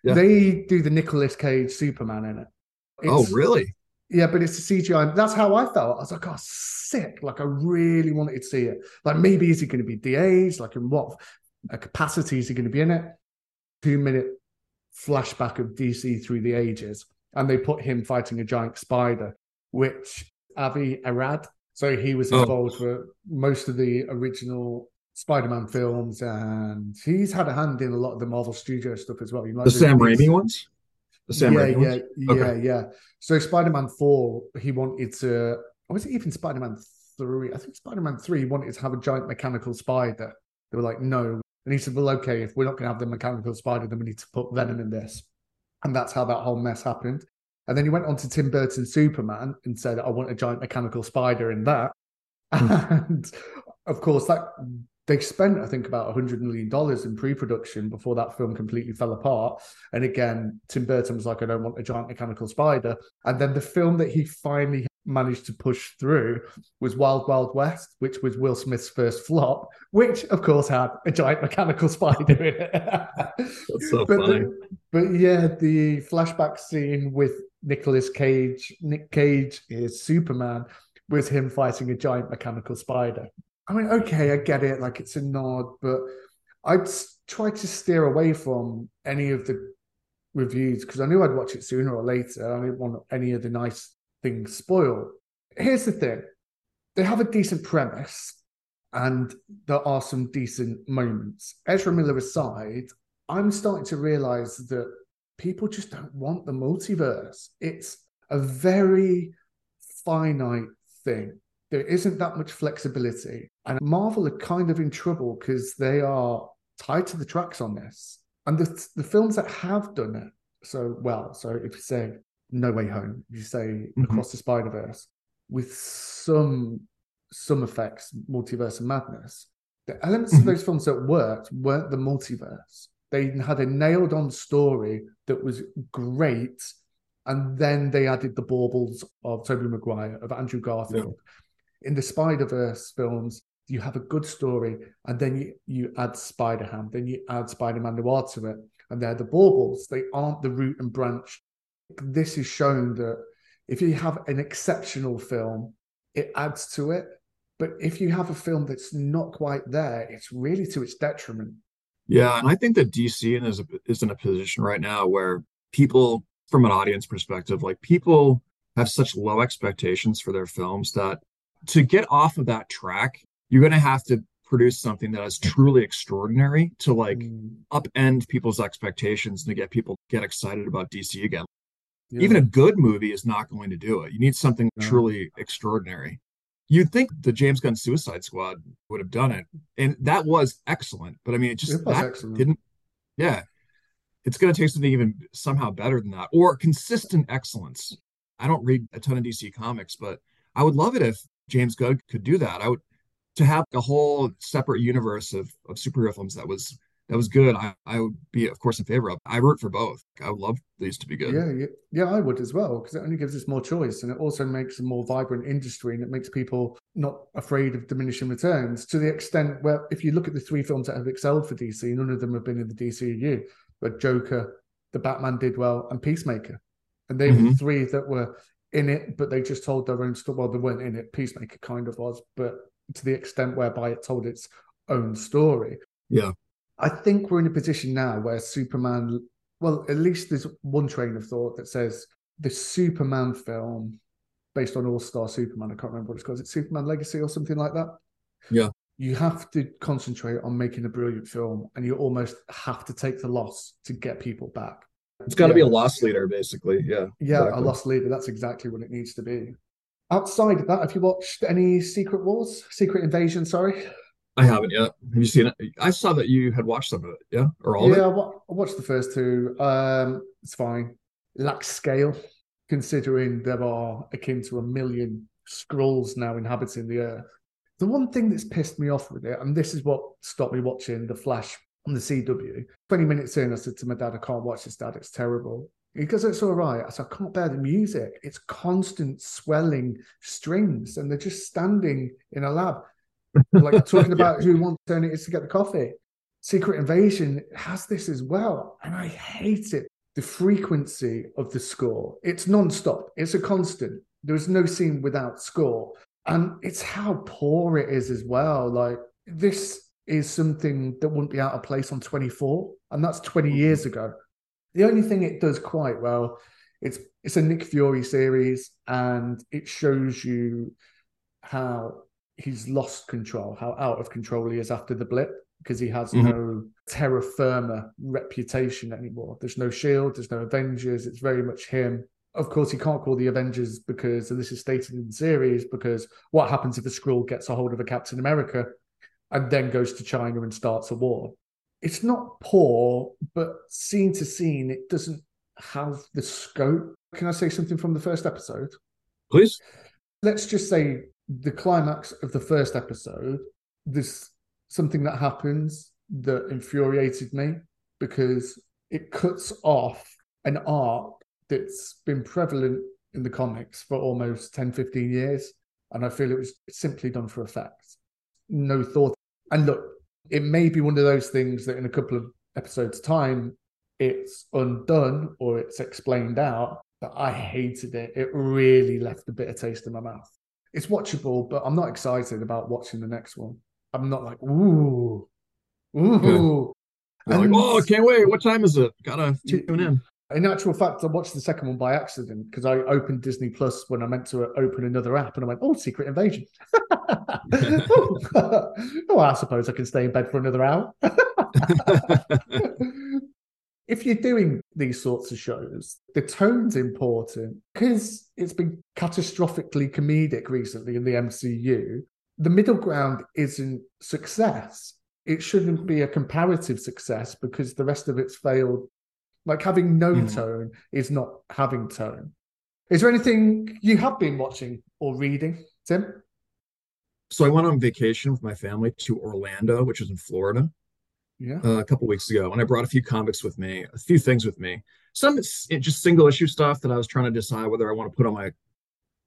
Yeah. They do the Nicolas Cage Superman in it. oh, really? Yeah, but it's a CGI. That's how I felt. I was like, oh, sick. Like, I really wanted to see it. Like, maybe is he going to be de-aged? Like, in what uh, capacity is he going to be in it? Two minute flashback of DC through the ages. And they put him fighting a giant spider, which Avi Arad. So he was Oh. involved with most of the original Spider-Man films, and he's had a hand in a lot of the Marvel Studio stuff as well. You might The do Sam Raimi ones? The Sam yeah, Raimi yeah, ones? yeah, Okay. yeah. So Spider-Man Four, he wanted to. Or was it even Spider-Man Three? I think Spider-Man Three wanted to have a giant mechanical spider. They were like, no. And he said, well, okay, if we're not going to have the mechanical spider, then we need to put Venom in this. And that's how that whole mess happened. And then he went on to Tim Burton's Superman and said, I want a giant mechanical spider in that. Hmm. And of course, that they spent, I think, about $100 million in pre production before that film completely fell apart. And again, Tim Burton was like, I don't want a giant mechanical spider. And then the film that he finally managed to push through was Wild Wild West, which was Will Smith's first flop, which of course had a giant mechanical spider in it. That's so but, funny. the- but yeah, the flashback scene with Nicolas Cage, Nick Cage is Superman, was him fighting a giant mechanical spider. I mean, okay, I get it, like it's a nod, but I'd try to steer away from any of the reviews because I knew I'd watch it sooner or later. I didn't want any of the nice things spoiled. Here's the thing they have a decent premise and there are some decent moments. Ezra Miller aside, I'm starting to realize that people just don't want the multiverse. It's a very finite thing. There isn't that much flexibility. And Marvel are kind of in trouble because they are tied to the tracks on this. And the, the films that have done it so well, so if you say No Way Home, you say Mhm. Across the Spider Verse, with some some effects, multiverse and madness, the elements Mhm. of those films that worked weren't the multiverse. They had a nailed on story that was great. And then they added the baubles of Tobey Maguire, of Andrew Garfield. In the Spider Verse films, you have a good story, and then you, you add Spider Ham, then you add Spider Man Noir to it, and they're the baubles. They aren't the root and branch. This is shown that if you have an exceptional film, it adds to it. But if you have a film that's not quite there, it's really to its detriment. Yeah, and I think that DC is is in a position right now where people, from an audience perspective, like people have such low expectations for their films that to get off of that track, you're going to have to produce something that is truly extraordinary to like Mm, upend people's expectations and to get people get excited about DC again. Yeah. Even a good movie is not going to do it. You need something No. truly extraordinary. You'd think the James Gunn Suicide Squad would have done it, and that was excellent. But I mean, it just It that excellent. didn't. Yeah, it's going to take something even somehow better than that, or consistent excellence. I don't read a ton of DC comics, but I would love it if James Gunn could do that. I would to have a whole separate universe of of superhero films that was that was good. I I would be, of course, in favor of. I root for both. I would love these to be good. Yeah, yeah, yeah, I would as well because it only gives us more choice and it also makes a more vibrant industry and it makes people not afraid of diminishing returns to the extent where if you look at the three films that have excelled for DC, none of them have been in the DCU, but Joker, the Batman did well, and Peacemaker, and they were the Mhm. three that were in it, but they just told their own story. Well, they weren't in it. Peacemaker kind of was, but to the extent whereby it told its own story. Yeah. I think we're in a position now where Superman, well, at least there's one train of thought that says the Superman film based on All Star Superman, I can't remember what it's called, is it Superman Legacy or something like that? Yeah. You have to concentrate on making a brilliant film and you almost have to take the loss to get people back. It's got to be a loss leader, basically. Yeah. Yeah, exactly. a loss leader. That's exactly what it needs to be. Outside of that, have you watched any Secret Wars? Secret Invasion, sorry? I haven't yet. Have you seen it? I saw that you had watched some of it. Yeah, or all yeah, I it. watched the first two. Um, it's fine. Lacks scale, considering there are akin to a million Skrulls now inhabiting the earth. The one thing that's pissed me off with it, and this is what stopped me watching The Flash on the CW. 20 minutes in, I said to my dad, I can't watch this, dad. It's terrible. Goes, It's all right. I said, I can't bear the music. It's constant swelling strings, and they're just standing in a lab, like talking about who wants turn it is to get the coffee. Secret Invasion has this as well, and I hate it. The frequency of the score, it's non-stop, it's a constant. There's no scene without score. And it's how poor it is as well. Like, this is something that wouldn't be out of place on 24, and that's 20 mm-hmm. years ago. The only thing it does quite well, it's it's a Nick Fury series, and it shows you how he's lost control, how out of control he is after the blip, because he has Mhm. no terra firma reputation anymore. There's no Shield, there's no Avengers. It's very much him. Of course, he can't call the Avengers because, and this is stated in the series, because what happens if a Skrull gets a hold of a Captain America and then goes to China and starts a war? It's not poor, but scene to scene, it doesn't have the scope Can I say something from the first episode? Please. Let's just say the climax of the first episode, there's something that happens that infuriated me because it cuts off an arc that's been prevalent in the comics for almost 10, 15 years. And I feel it was simply done for effect. No thought. And look, it may be one of those things that in a couple of episodes' time, it's undone or it's explained out. But I hated it. It really left a bitter taste in my mouth. It's watchable, but I'm not excited about watching the next one. I'm not like, ooh, ooh. Like, oh, can't wait. What time is it? Gotta tune in. In actual fact, I watched the second one by accident because I opened Disney Plus when I meant to open another app, and I went, "Oh, Secret Invasion." oh, I suppose I can stay in bed for another hour. if you're doing these sorts of shows, the tone's important because it's been catastrophically comedic recently in the MCU. The middle ground isn't success. It shouldn't be a comparative success because the rest of it's failed. Like having no Mhm. tone is not having tone. Is there anything you have been watching or reading, Tim? So I went on vacation with my family to Orlando, which is in Florida. Yeah. uh, a couple weeks ago, and I brought a few comics with me, a few things with me. Some it's just single issue stuff that I was trying to decide whether I want to put on my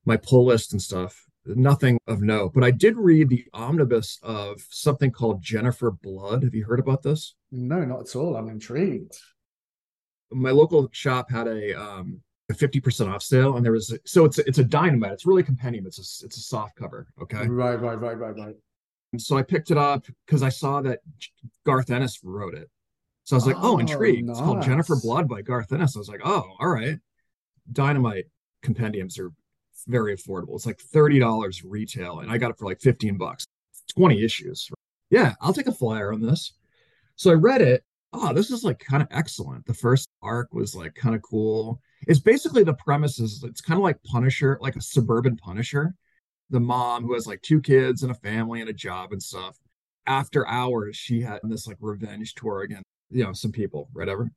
my pull list and stuff. Nothing of note, but I did read the omnibus of something called Jennifer Blood. Have you heard about this? No, not at all. I'm intrigued. My local shop had a um a 50% off sale and there was so it's a, it's a dynamite it's really a compendium it's a it's a soft cover okay Right, right, right, right, right. So I picked it up because I saw that Garth Ennis wrote it. So I was like, oh, Oh, intrigued. It's called Jennifer. Blood by Garth Ennis. I was like, oh, all right. Dynamite compendiums are very affordable. It's like $30 retail, and I got it for like 15 bucks. 20 issues. Yeah, I'll take a flyer on this. So I read it. Oh, this is like kind of excellent. The first arc was like kind of cool. It's basically the premise is it's kind of like Punisher, like a suburban Punisher the mom who has like two kids and a family and a job and stuff. After hours, she had this like revenge tour against, you know, some people, whatever.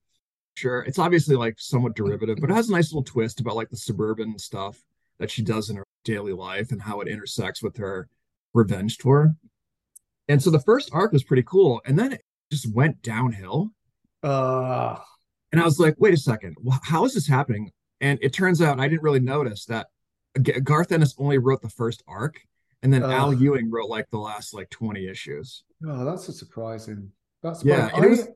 Sure. It's obviously like somewhat derivative, but it has a nice little twist about like the suburban stuff that she does in her daily life and how it intersects with her revenge tour. And so the first arc was pretty cool. And then it just went downhill. Uh, And I was like, wait a second, how is this happening? And it turns out I didn't really notice that Garth Ennis only wrote the first arc, and then Ugh. Al Ewing wrote like the last like 20 issues. oh, that's a surprising. That's Yeah, and it was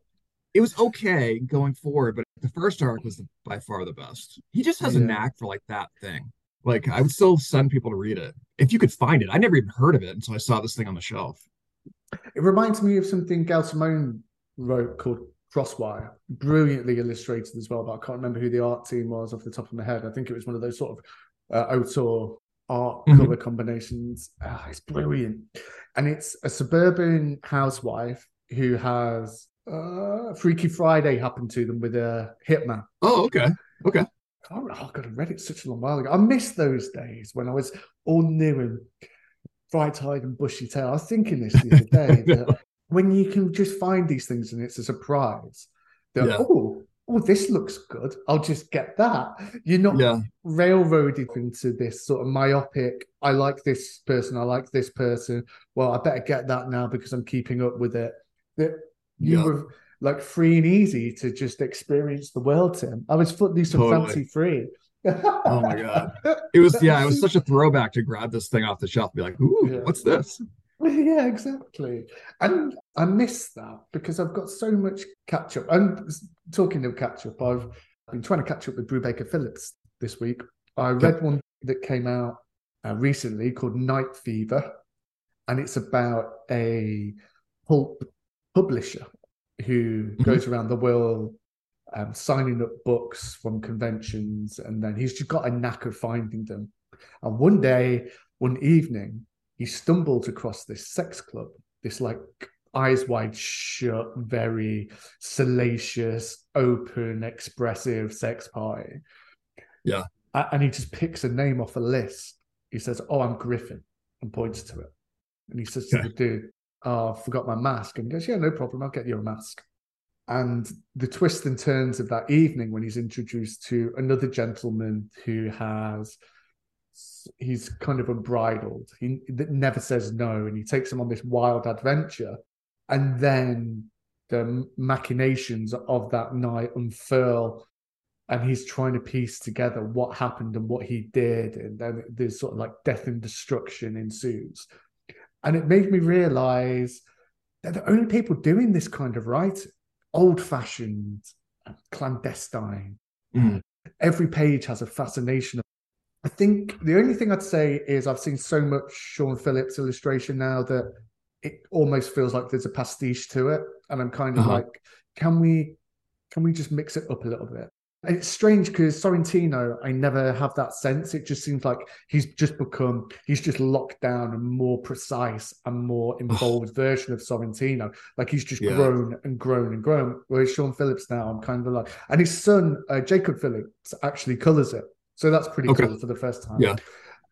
it was okay going forward, but the first arc was the, by far the best. He just has a knack for like that thing. Like I would still send people to read it if you could find it. I never even heard of it until I saw this thing on the shelf. It reminds me of something Gail Simone wrote called Crosswind, brilliantly illustrated as well. But I can't remember who the art team was off the top of my head. I think it was one of those sort of uh, auteur art Mhm. color combinations. Ah, it's brilliant, and it's a suburban housewife who has uh, Freaky Friday happen to them with a hitman. Oh, okay. Okay. Oh, oh God, I read it such a long while ago. I miss those days when I was all new and bright-eyed and bushy-tailed. I was thinking this the other day that when you can just find these things and it's a surprise, that Yeah. oh, oh, this looks good. I'll just get that. You're not Yeah. railroaded into this sort of myopic. I like this person. I like this person. Well, I better get that now because I'm keeping up with it. That you Yeah. were like free and easy to just experience the world, Tim. I was footloose some Totally. fancy free. Oh my God. It was yeah, it was such a throwback to grab this thing off the shelf and be like, ooh, Yeah. what's this? Yeah, exactly. And I miss that because I've got so much catch up. And talking of catch up, I've been trying to catch up with Brubaker Phillips this week. I read one that came out uh, recently called Night Fever, and it's about a pulp publisher who Mhm. goes around the world um, signing up books from conventions, and then he's just got a knack of finding them. And one day, one evening, he stumbled across this sex club, this like eyes wide shut, very salacious, open, expressive sex party. Yeah. And he just picks a name off a list. He says, Oh, I'm Griffin, and points to it. And he says to Okay. the dude, Oh, I forgot my mask. And he goes, Yeah, no problem. I'll get you a mask. and the twists and turns of that evening when he's introduced to another gentleman who has he's kind of unbridled. He never says no and he takes him on this wild adventure and then the machinations of that night unfurl and he's trying to piece together what happened and what he did and then there's sort of like death and destruction ensues. And it made me realize they're the only people doing this kind of writing old fashioned clandestine. Mhm. every page has a fascination i think the only thing i'd say is i've seen so much sean phillips illustration now that it almost feels like there's a pastiche to it and i'm kind of Uh-huh. like can we can we just mix it up a little bit and it's strange because Sorrentino, I never have that sense. It just seems like he's just become, he's just locked down a more precise and more involved version of Sorrentino. Like he's just Yeah. grown and grown and grown. Whereas Sean Phillips now, I'm kind of like, and his son, uh, Jacob Phillips, actually colors it. So that's pretty Okay. cool for the first time. Yeah.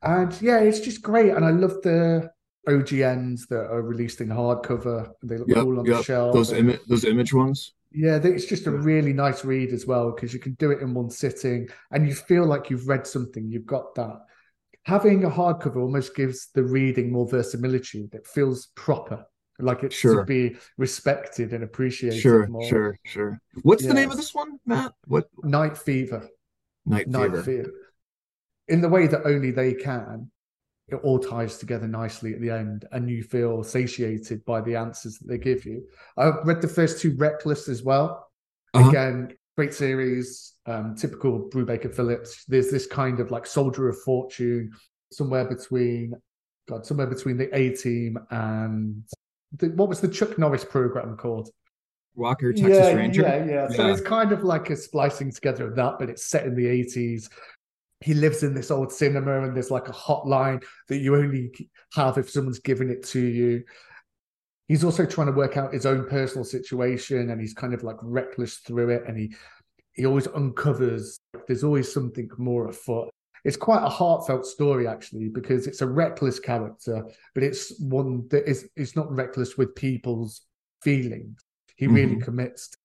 And yeah, it's just great. And I love the OGNs that are released in hardcover. They look Yep, cool on the shelf. Those image those image ones. yeah, it's just a really nice read as well because you can do it in one sitting and you feel like you've read something. You've got that. Having a hardcover almost gives the reading more verisimilitude. It feels proper, like it Sure. to be respected and appreciated Sure, more. sure, sure. What's the name of this one, Matt? What Night Fever, Night Night Fever? In the way that only they can, it all ties together nicely at the end and you feel satiated by the answers that they give you. I've read the first two Reckless as well. Uh-huh. Again, great series, um, typical Brubaker Phillips. There's this kind of like soldier of fortune, somewhere between, God, somewhere between the A Team and the, what was the Chuck Norris program called? Walker, Texas Ranger. Yeah, yeah. yeah. So it's kind of like a splicing together of that, but it's set in the 80s. He lives in this old cinema, and there's like a hotline that you only have if someone's giving it to you. He's also trying to work out his own personal situation, and he's kind of like reckless through it. And he he always uncovers there's always something more afoot. It's quite a heartfelt story actually, because it's a reckless character, but it's one that is it's not reckless with people's feelings. He really Mhm. commits. to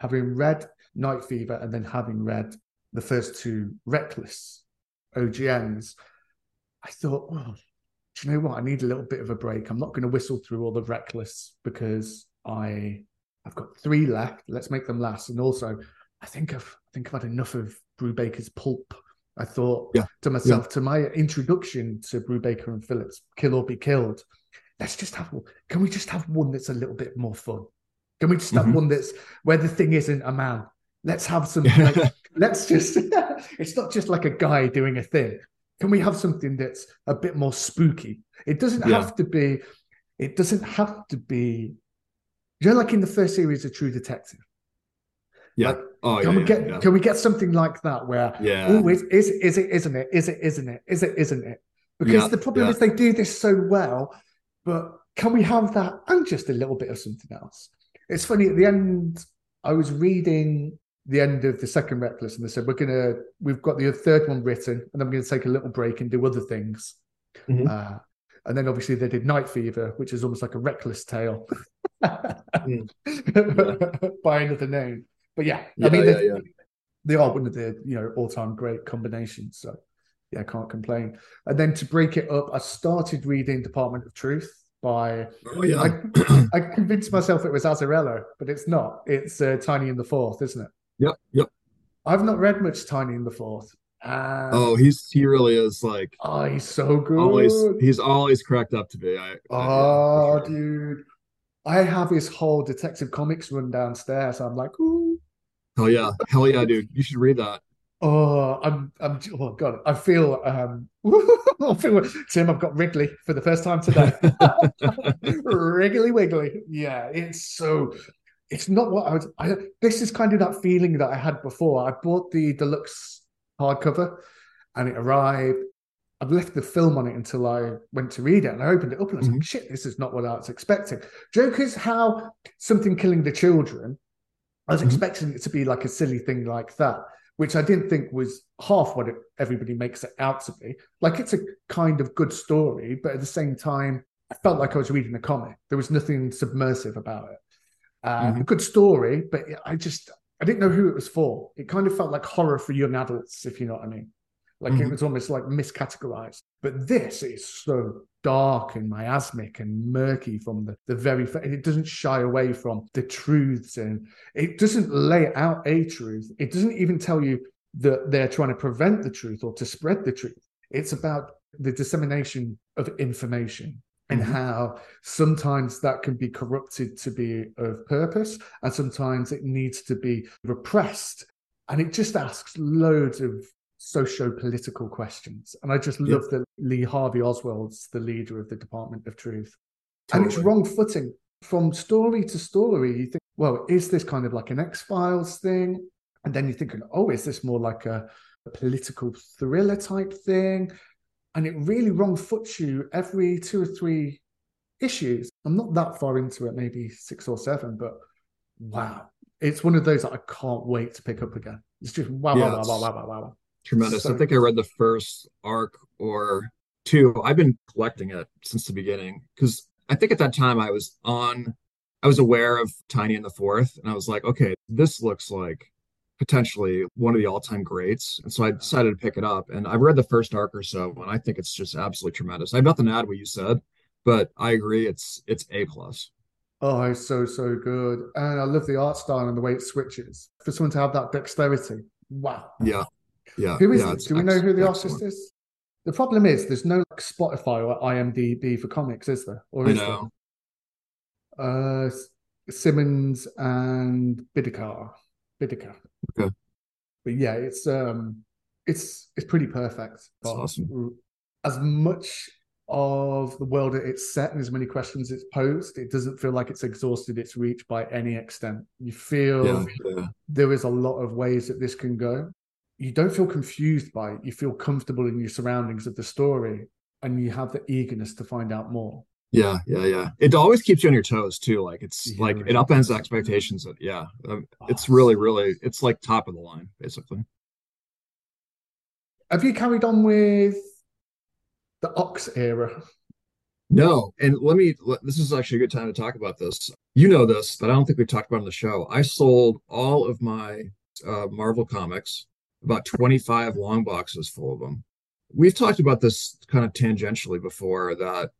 having read Night Fever and then having read the first two Reckless OGNs, I thought, well, do you know what? I need a little bit of a break. I'm not going to whistle through all the Reckless because I I've got three left. Let's make them last. And also, I think I've I think I've had enough of Brubaker's pulp. I thought Yeah, to myself, to my introduction to Brubaker and Phillips, Kill or Be Killed. Let's just have can we just have one that's a little bit more fun? Can we just have Mhm. one that's where the thing isn't a man? Let's have some like, let's just it's not just like a guy doing a thing can we have something that's a bit more spooky it doesn't Yeah. have to be it doesn't have to be you know like in the first series of true detective Yeah. Like, oh, yeah, can we get yeah. can we get something like that where Yeah. oh is, is is it isn't it is it isn't it is it isn't it because Yeah, the problem yeah. is they do this so well but can we have that and just a little bit of something else it's funny at the end i was reading the end of the second reckless and they said we're gonna we've got the third one written and we're gonna take a little break and do other things. Mhm. uh, and then obviously they did night fever which is almost like a reckless tale. By another name. But yeah, Yeah, i mean yeah, they, yeah. they are one of the you know all-time great combinations so yeah I can't complain. And then to break it up i started reading department of truth by Oh, yeah. I, I convinced myself it was Azzarello, but it's not. It's uh, Tynion the Fourth, isn't it? Yep. Yep. I've not read much Tynion the Fourth. And, Oh, he's he really is like oh, he's so good. always he's always cracked up to be. I, I- oh, for sure. dude. I have his whole Detective Comics run downstairs. I'm like, ooh. Hell yeah. Hell yeah, dude. You should read that. Oh, I'm, I'm, oh God, I feel, um, I feel, Tim, I've got Wrigley for the first time today. Wriggly Wiggly. Yeah, it's so, it's not what I was, I, this is kind of that feeling that I had before. I bought the deluxe hardcover and it arrived. I've left the film on it until I went to read it and I opened it up and I was like, shit, this is not what I was expecting. Joker's how something killing the children, I was Mhm. expecting it to be like a silly thing like that which I didn't think was half what it, everybody makes it out to be. Like it's a kind of good story, but at the same time, I felt like I was reading a comic. There was nothing submersive about it. Uh, Mhm. A good story, but I just I didn't know who it was for. It kind of felt like horror for young adults, if you know what I mean. Like it Mhm. was almost like miscategorized. But this is so dark and miasmic and murky from the, the very it doesn't shy away from the truths and it doesn't lay out a truth. It doesn't even tell you that they're trying to prevent the truth or to spread the truth. It's about the dissemination of information and Mhm. how sometimes that can be corrupted to be of purpose and sometimes it needs to be repressed. And it just asks loads of socio-political questions. And I just Yeah. love that Lee Harvey Oswald's the leader of the Department of Truth. And it's wrong footing from story to story. You think, well, is this kind of like an X Files thing? And then you're thinking, oh, is this more like a, a political thriller type thing? And it really wrong foots you every two or three issues. I'm not that far into it, maybe six or seven, but wow. It's one of those that I can't wait to pick up again. It's just wow, Yeah, wow, wow, wow, wow, wow, wow, wow. Tremendous. So- I think I read the first arc or two. I've been collecting it since the beginning because I think at that time I was on, I was aware of Tynion the Fourth, and I was like, okay, this looks like potentially one of the all-time greats. And so I decided to pick it up. And I've read the first arc or so, and I think it's just absolutely tremendous. I have nothing to add what you said, but I agree it's it's A plus. Oh, it's so, so good. And I love the art style and the way it switches. For someone to have that dexterity. Wow. Yeah. Yeah. Who is yeah, it? Do we know who the artist is? The problem is there's no like, Spotify or IMDb for comics, is there? Or I is know. there? Uh, Simmonds and Bidikar. Bidikar. Okay. But yeah, it's um, it's it's pretty perfect. But awesome. As much of the world that it's set and as many questions it's posed, it doesn't feel like it's exhausted its reach by any extent. You feel Yeah. Yeah. there is a lot of ways that this can go. You don't feel confused by it. You feel comfortable in your surroundings of the story and you have the eagerness to find out more. Yeah, yeah, yeah. It always keeps you on your toes too. Like it's Yeah, like it it upends expectations. That, yeah, um, it's really, really, it's like top of the line, basically. Have you carried on with the Ox era? No, and let me. Let, this is actually a good time to talk about this. You know this, but I don't think we've talked about on the show. I sold all of my uh, Marvel comics, about 25 long boxes full of them. We've talked about this kind of tangentially before that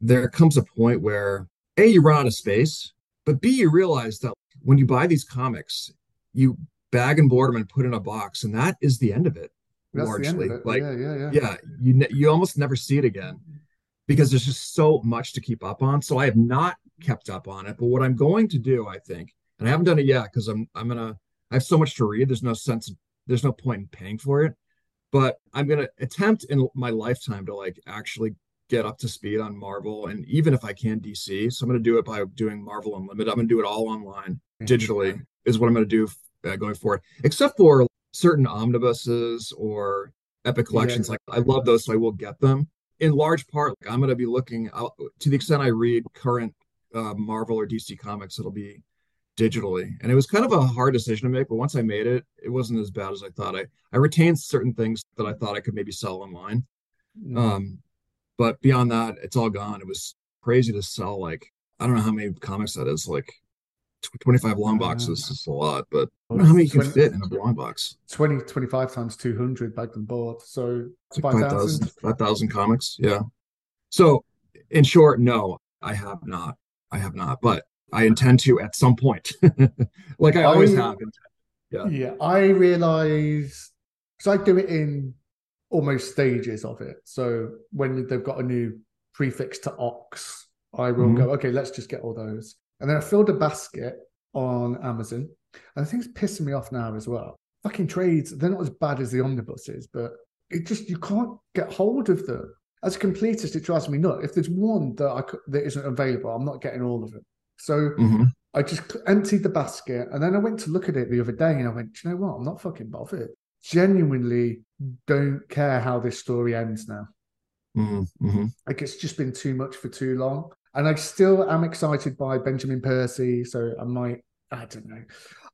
there comes a point where A, you run out of space, but B, you realize that when you buy these comics, you bag and board them and put in a box, and that is the end of it. That's the end largely. of it. Like, yeah, yeah, yeah. yeah, you ne- you almost never see it again because there's just so much to keep up on. So I have not kept up on it. But what I'm going to do, I think, and I haven't done it yet because I'm I'm gonna I have so much to read. There's no sense. There's no point in paying for it. But I'm gonna attempt in my lifetime to like actually get up to speed on Marvel and even if I can DC. So I'm gonna do it by doing Marvel Unlimited. I'm gonna do it all online digitally is what I'm going to do uh, going forward, except for certain omnibuses or epic collections. Yeah. Like I love those, so I will get them. In large part, like, I'm going to be looking out to the extent I read current uh, Marvel or DC comics, it'll be digitally. And it was kind of a hard decision to make, but once I made it, it wasn't as bad as I thought. I I retained certain things that I thought I could maybe sell online. Mm. Um, but beyond that, it's all gone. It was crazy to sell like I don't know how many comics that is, like tw- 25 long boxes is a lot, but I don't know how many you can fit in a long box. 20, 25 times 200 back and board. So It's like 5,000. 5,000 5,000 comics. Yeah. So, in short, no, I have not. I have not, but I intend to at some point, like I always I- have. Yeah. Yeah, I realize because I do it in almost stages of it. So when they've got a new prefix to ox, I will Mhm. go, okay, let's just get all those. And then I filled a basket on Amazon. And I think it's pissing me off now as well. Fucking trades, they're not as bad as the omnibuses, but it just, you can't get hold of them. As a completist, it drives me nuts. If there's one that I that isn't available, I'm not getting all of it. So Mhm. I just emptied the basket and then I went to look at it the other day and I went, Do you know what? I'm not fucking bothered. Genuinely don't care how this story ends now. Mhm. Mhm. Like it's just been too much for too long. And I still am excited by Benjamin Percy. So I might, I don't know.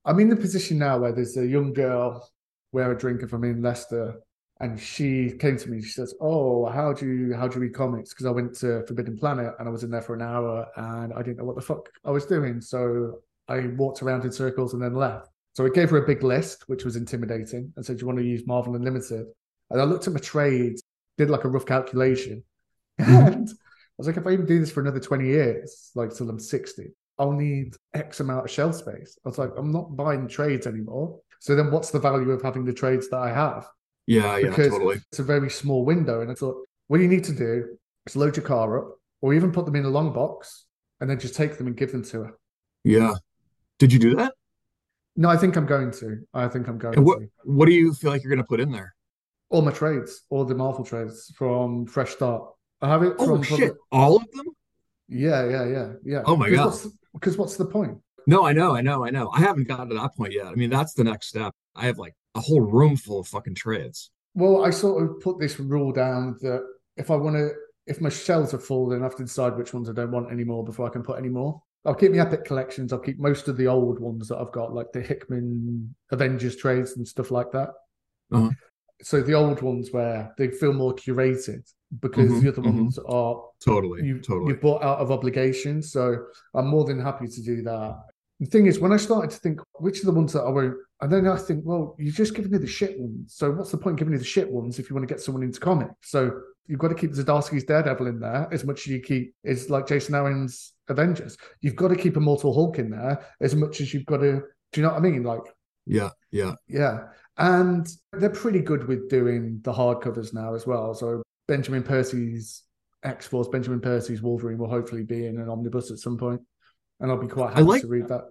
I'm in the position now where there's a young girl where a drink if I'm in Leicester. And she came to me. She says, "Oh, how do you how do you read comics?" Because I went to Forbidden Planet and I was in there for an hour and I didn't know what the fuck I was doing. So I walked around in circles and then left. So I gave her a big list, which was intimidating, and said, Do you want to use Marvel Unlimited? And I looked at my trades, did like a rough calculation. Mm-hmm. And I was like, if I even do this for another 20 years, like till I'm 60, I'll need X amount of shelf space. I was like, I'm not buying trades anymore. So then what's the value of having the trades that I have? Yeah, yeah, Because totally. it's a very small window. And I thought, what you need to do is load your car up or even put them in a long box and then just take them and give them to her. Yeah. Did you do that? No, I think I'm going to. I think I'm going And what to. what do you feel like you're gonna put in there? All my trades, all the Marvel trades from Fresh Start. I have it Oh from shit, all of them? Yeah, yeah, yeah, yeah. Oh my Because God. What's, because what's the point? No, I know, I know, I know. I haven't gotten to that point yet. I mean, that's the next step. I have like a whole room full of fucking trades. Well, I sort of put this rule down that if I want to, if my shelves are full, then I have to decide which ones I don't want anymore before I can put any more. I'll keep my epic collections. I'll keep most of the old ones that I've got, like the Hickman Avengers trades and stuff like that. Uh-huh. So the old ones where they feel more curated because Mhm, the other mhm. ones are Totally, you totally. you bought out of obligation. So I'm more than happy to do that. The thing is, when I started to think which are the ones that I won't, and then I think, well, you're just giving me the shit ones. So what's the point giving me the shit ones if you want to get someone into comics? So you've got to keep Zdarsky's Daredevil in there as much as you keep is like Jason Aaron's Avengers. You've got to keep Immortal Hulk in there as much as you've got to. Do you know what I mean? Like, Yeah, yeah. yeah. And they're pretty good with doing the hardcovers now as well. So Benjamin Percy's X Force, Benjamin Percy's Wolverine will hopefully be in an omnibus at some point, and I'll be quite happy like- to read that.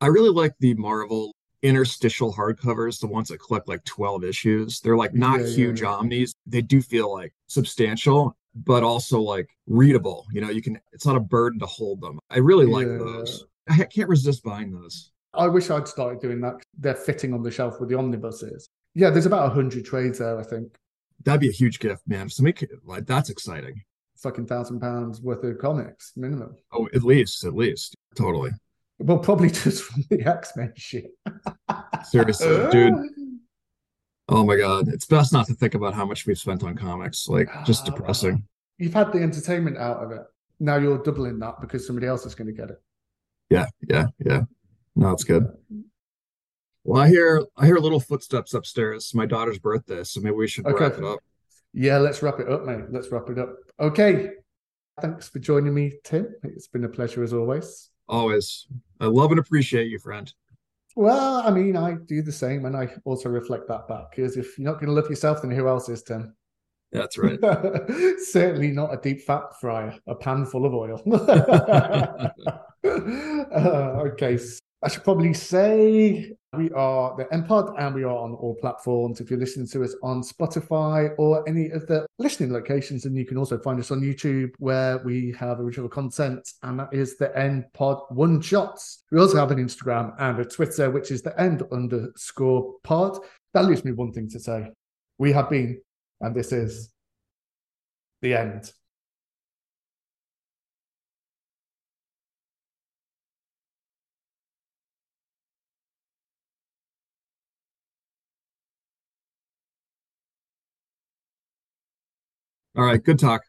I really like the Marvel interstitial hardcovers, the ones that collect like 12 issues. They're like not Yeah, yeah, huge yeah. omnis. They do feel like substantial, but also like readable. You know, you can, it's not a burden to hold them. I really like those. I can't resist buying those. I wish I'd started doing that. They're fitting on the shelf with the omnibuses. Yeah, there's about hundred trades there. I think That'd be a huge gift, man. So make like that's exciting. Fucking thousand pounds worth of comics minimum. Oh, at least, at least. Totally. Well, probably just from the X Men shit. Seriously, dude. Oh my God. It's best not to think about how much we've spent on comics. Like, just ah. depressing. You've had the entertainment out of it. Now you're doubling that because somebody else is going to get it. Yeah, yeah, yeah. No, it's good. Well, I hear I hear little footsteps upstairs. It's my daughter's birthday, so maybe we should Okay. wrap it up. Yeah, let's wrap it up, mate. Let's wrap it up. Okay. Thanks for joining me, Tim. It's been a pleasure as always. Always. I love and appreciate you, friend. Well, I mean, I do the same and I also reflect that back because if you're not going to love yourself, then who else is, Tim? That's right. Certainly not a deep fat fryer, a pan full of oil. Uh, okay, I should probably say we are the End Pod and we are on all platforms. If you're listening to us on Spotify or any of the listening locations, and you can also find us on YouTube where we have original content, and that is the End Pod One Shots. We also have an Instagram and a Twitter, which is the End underscore Pod. That leaves me one thing to say. We have been, and this is the end. All right, good talk.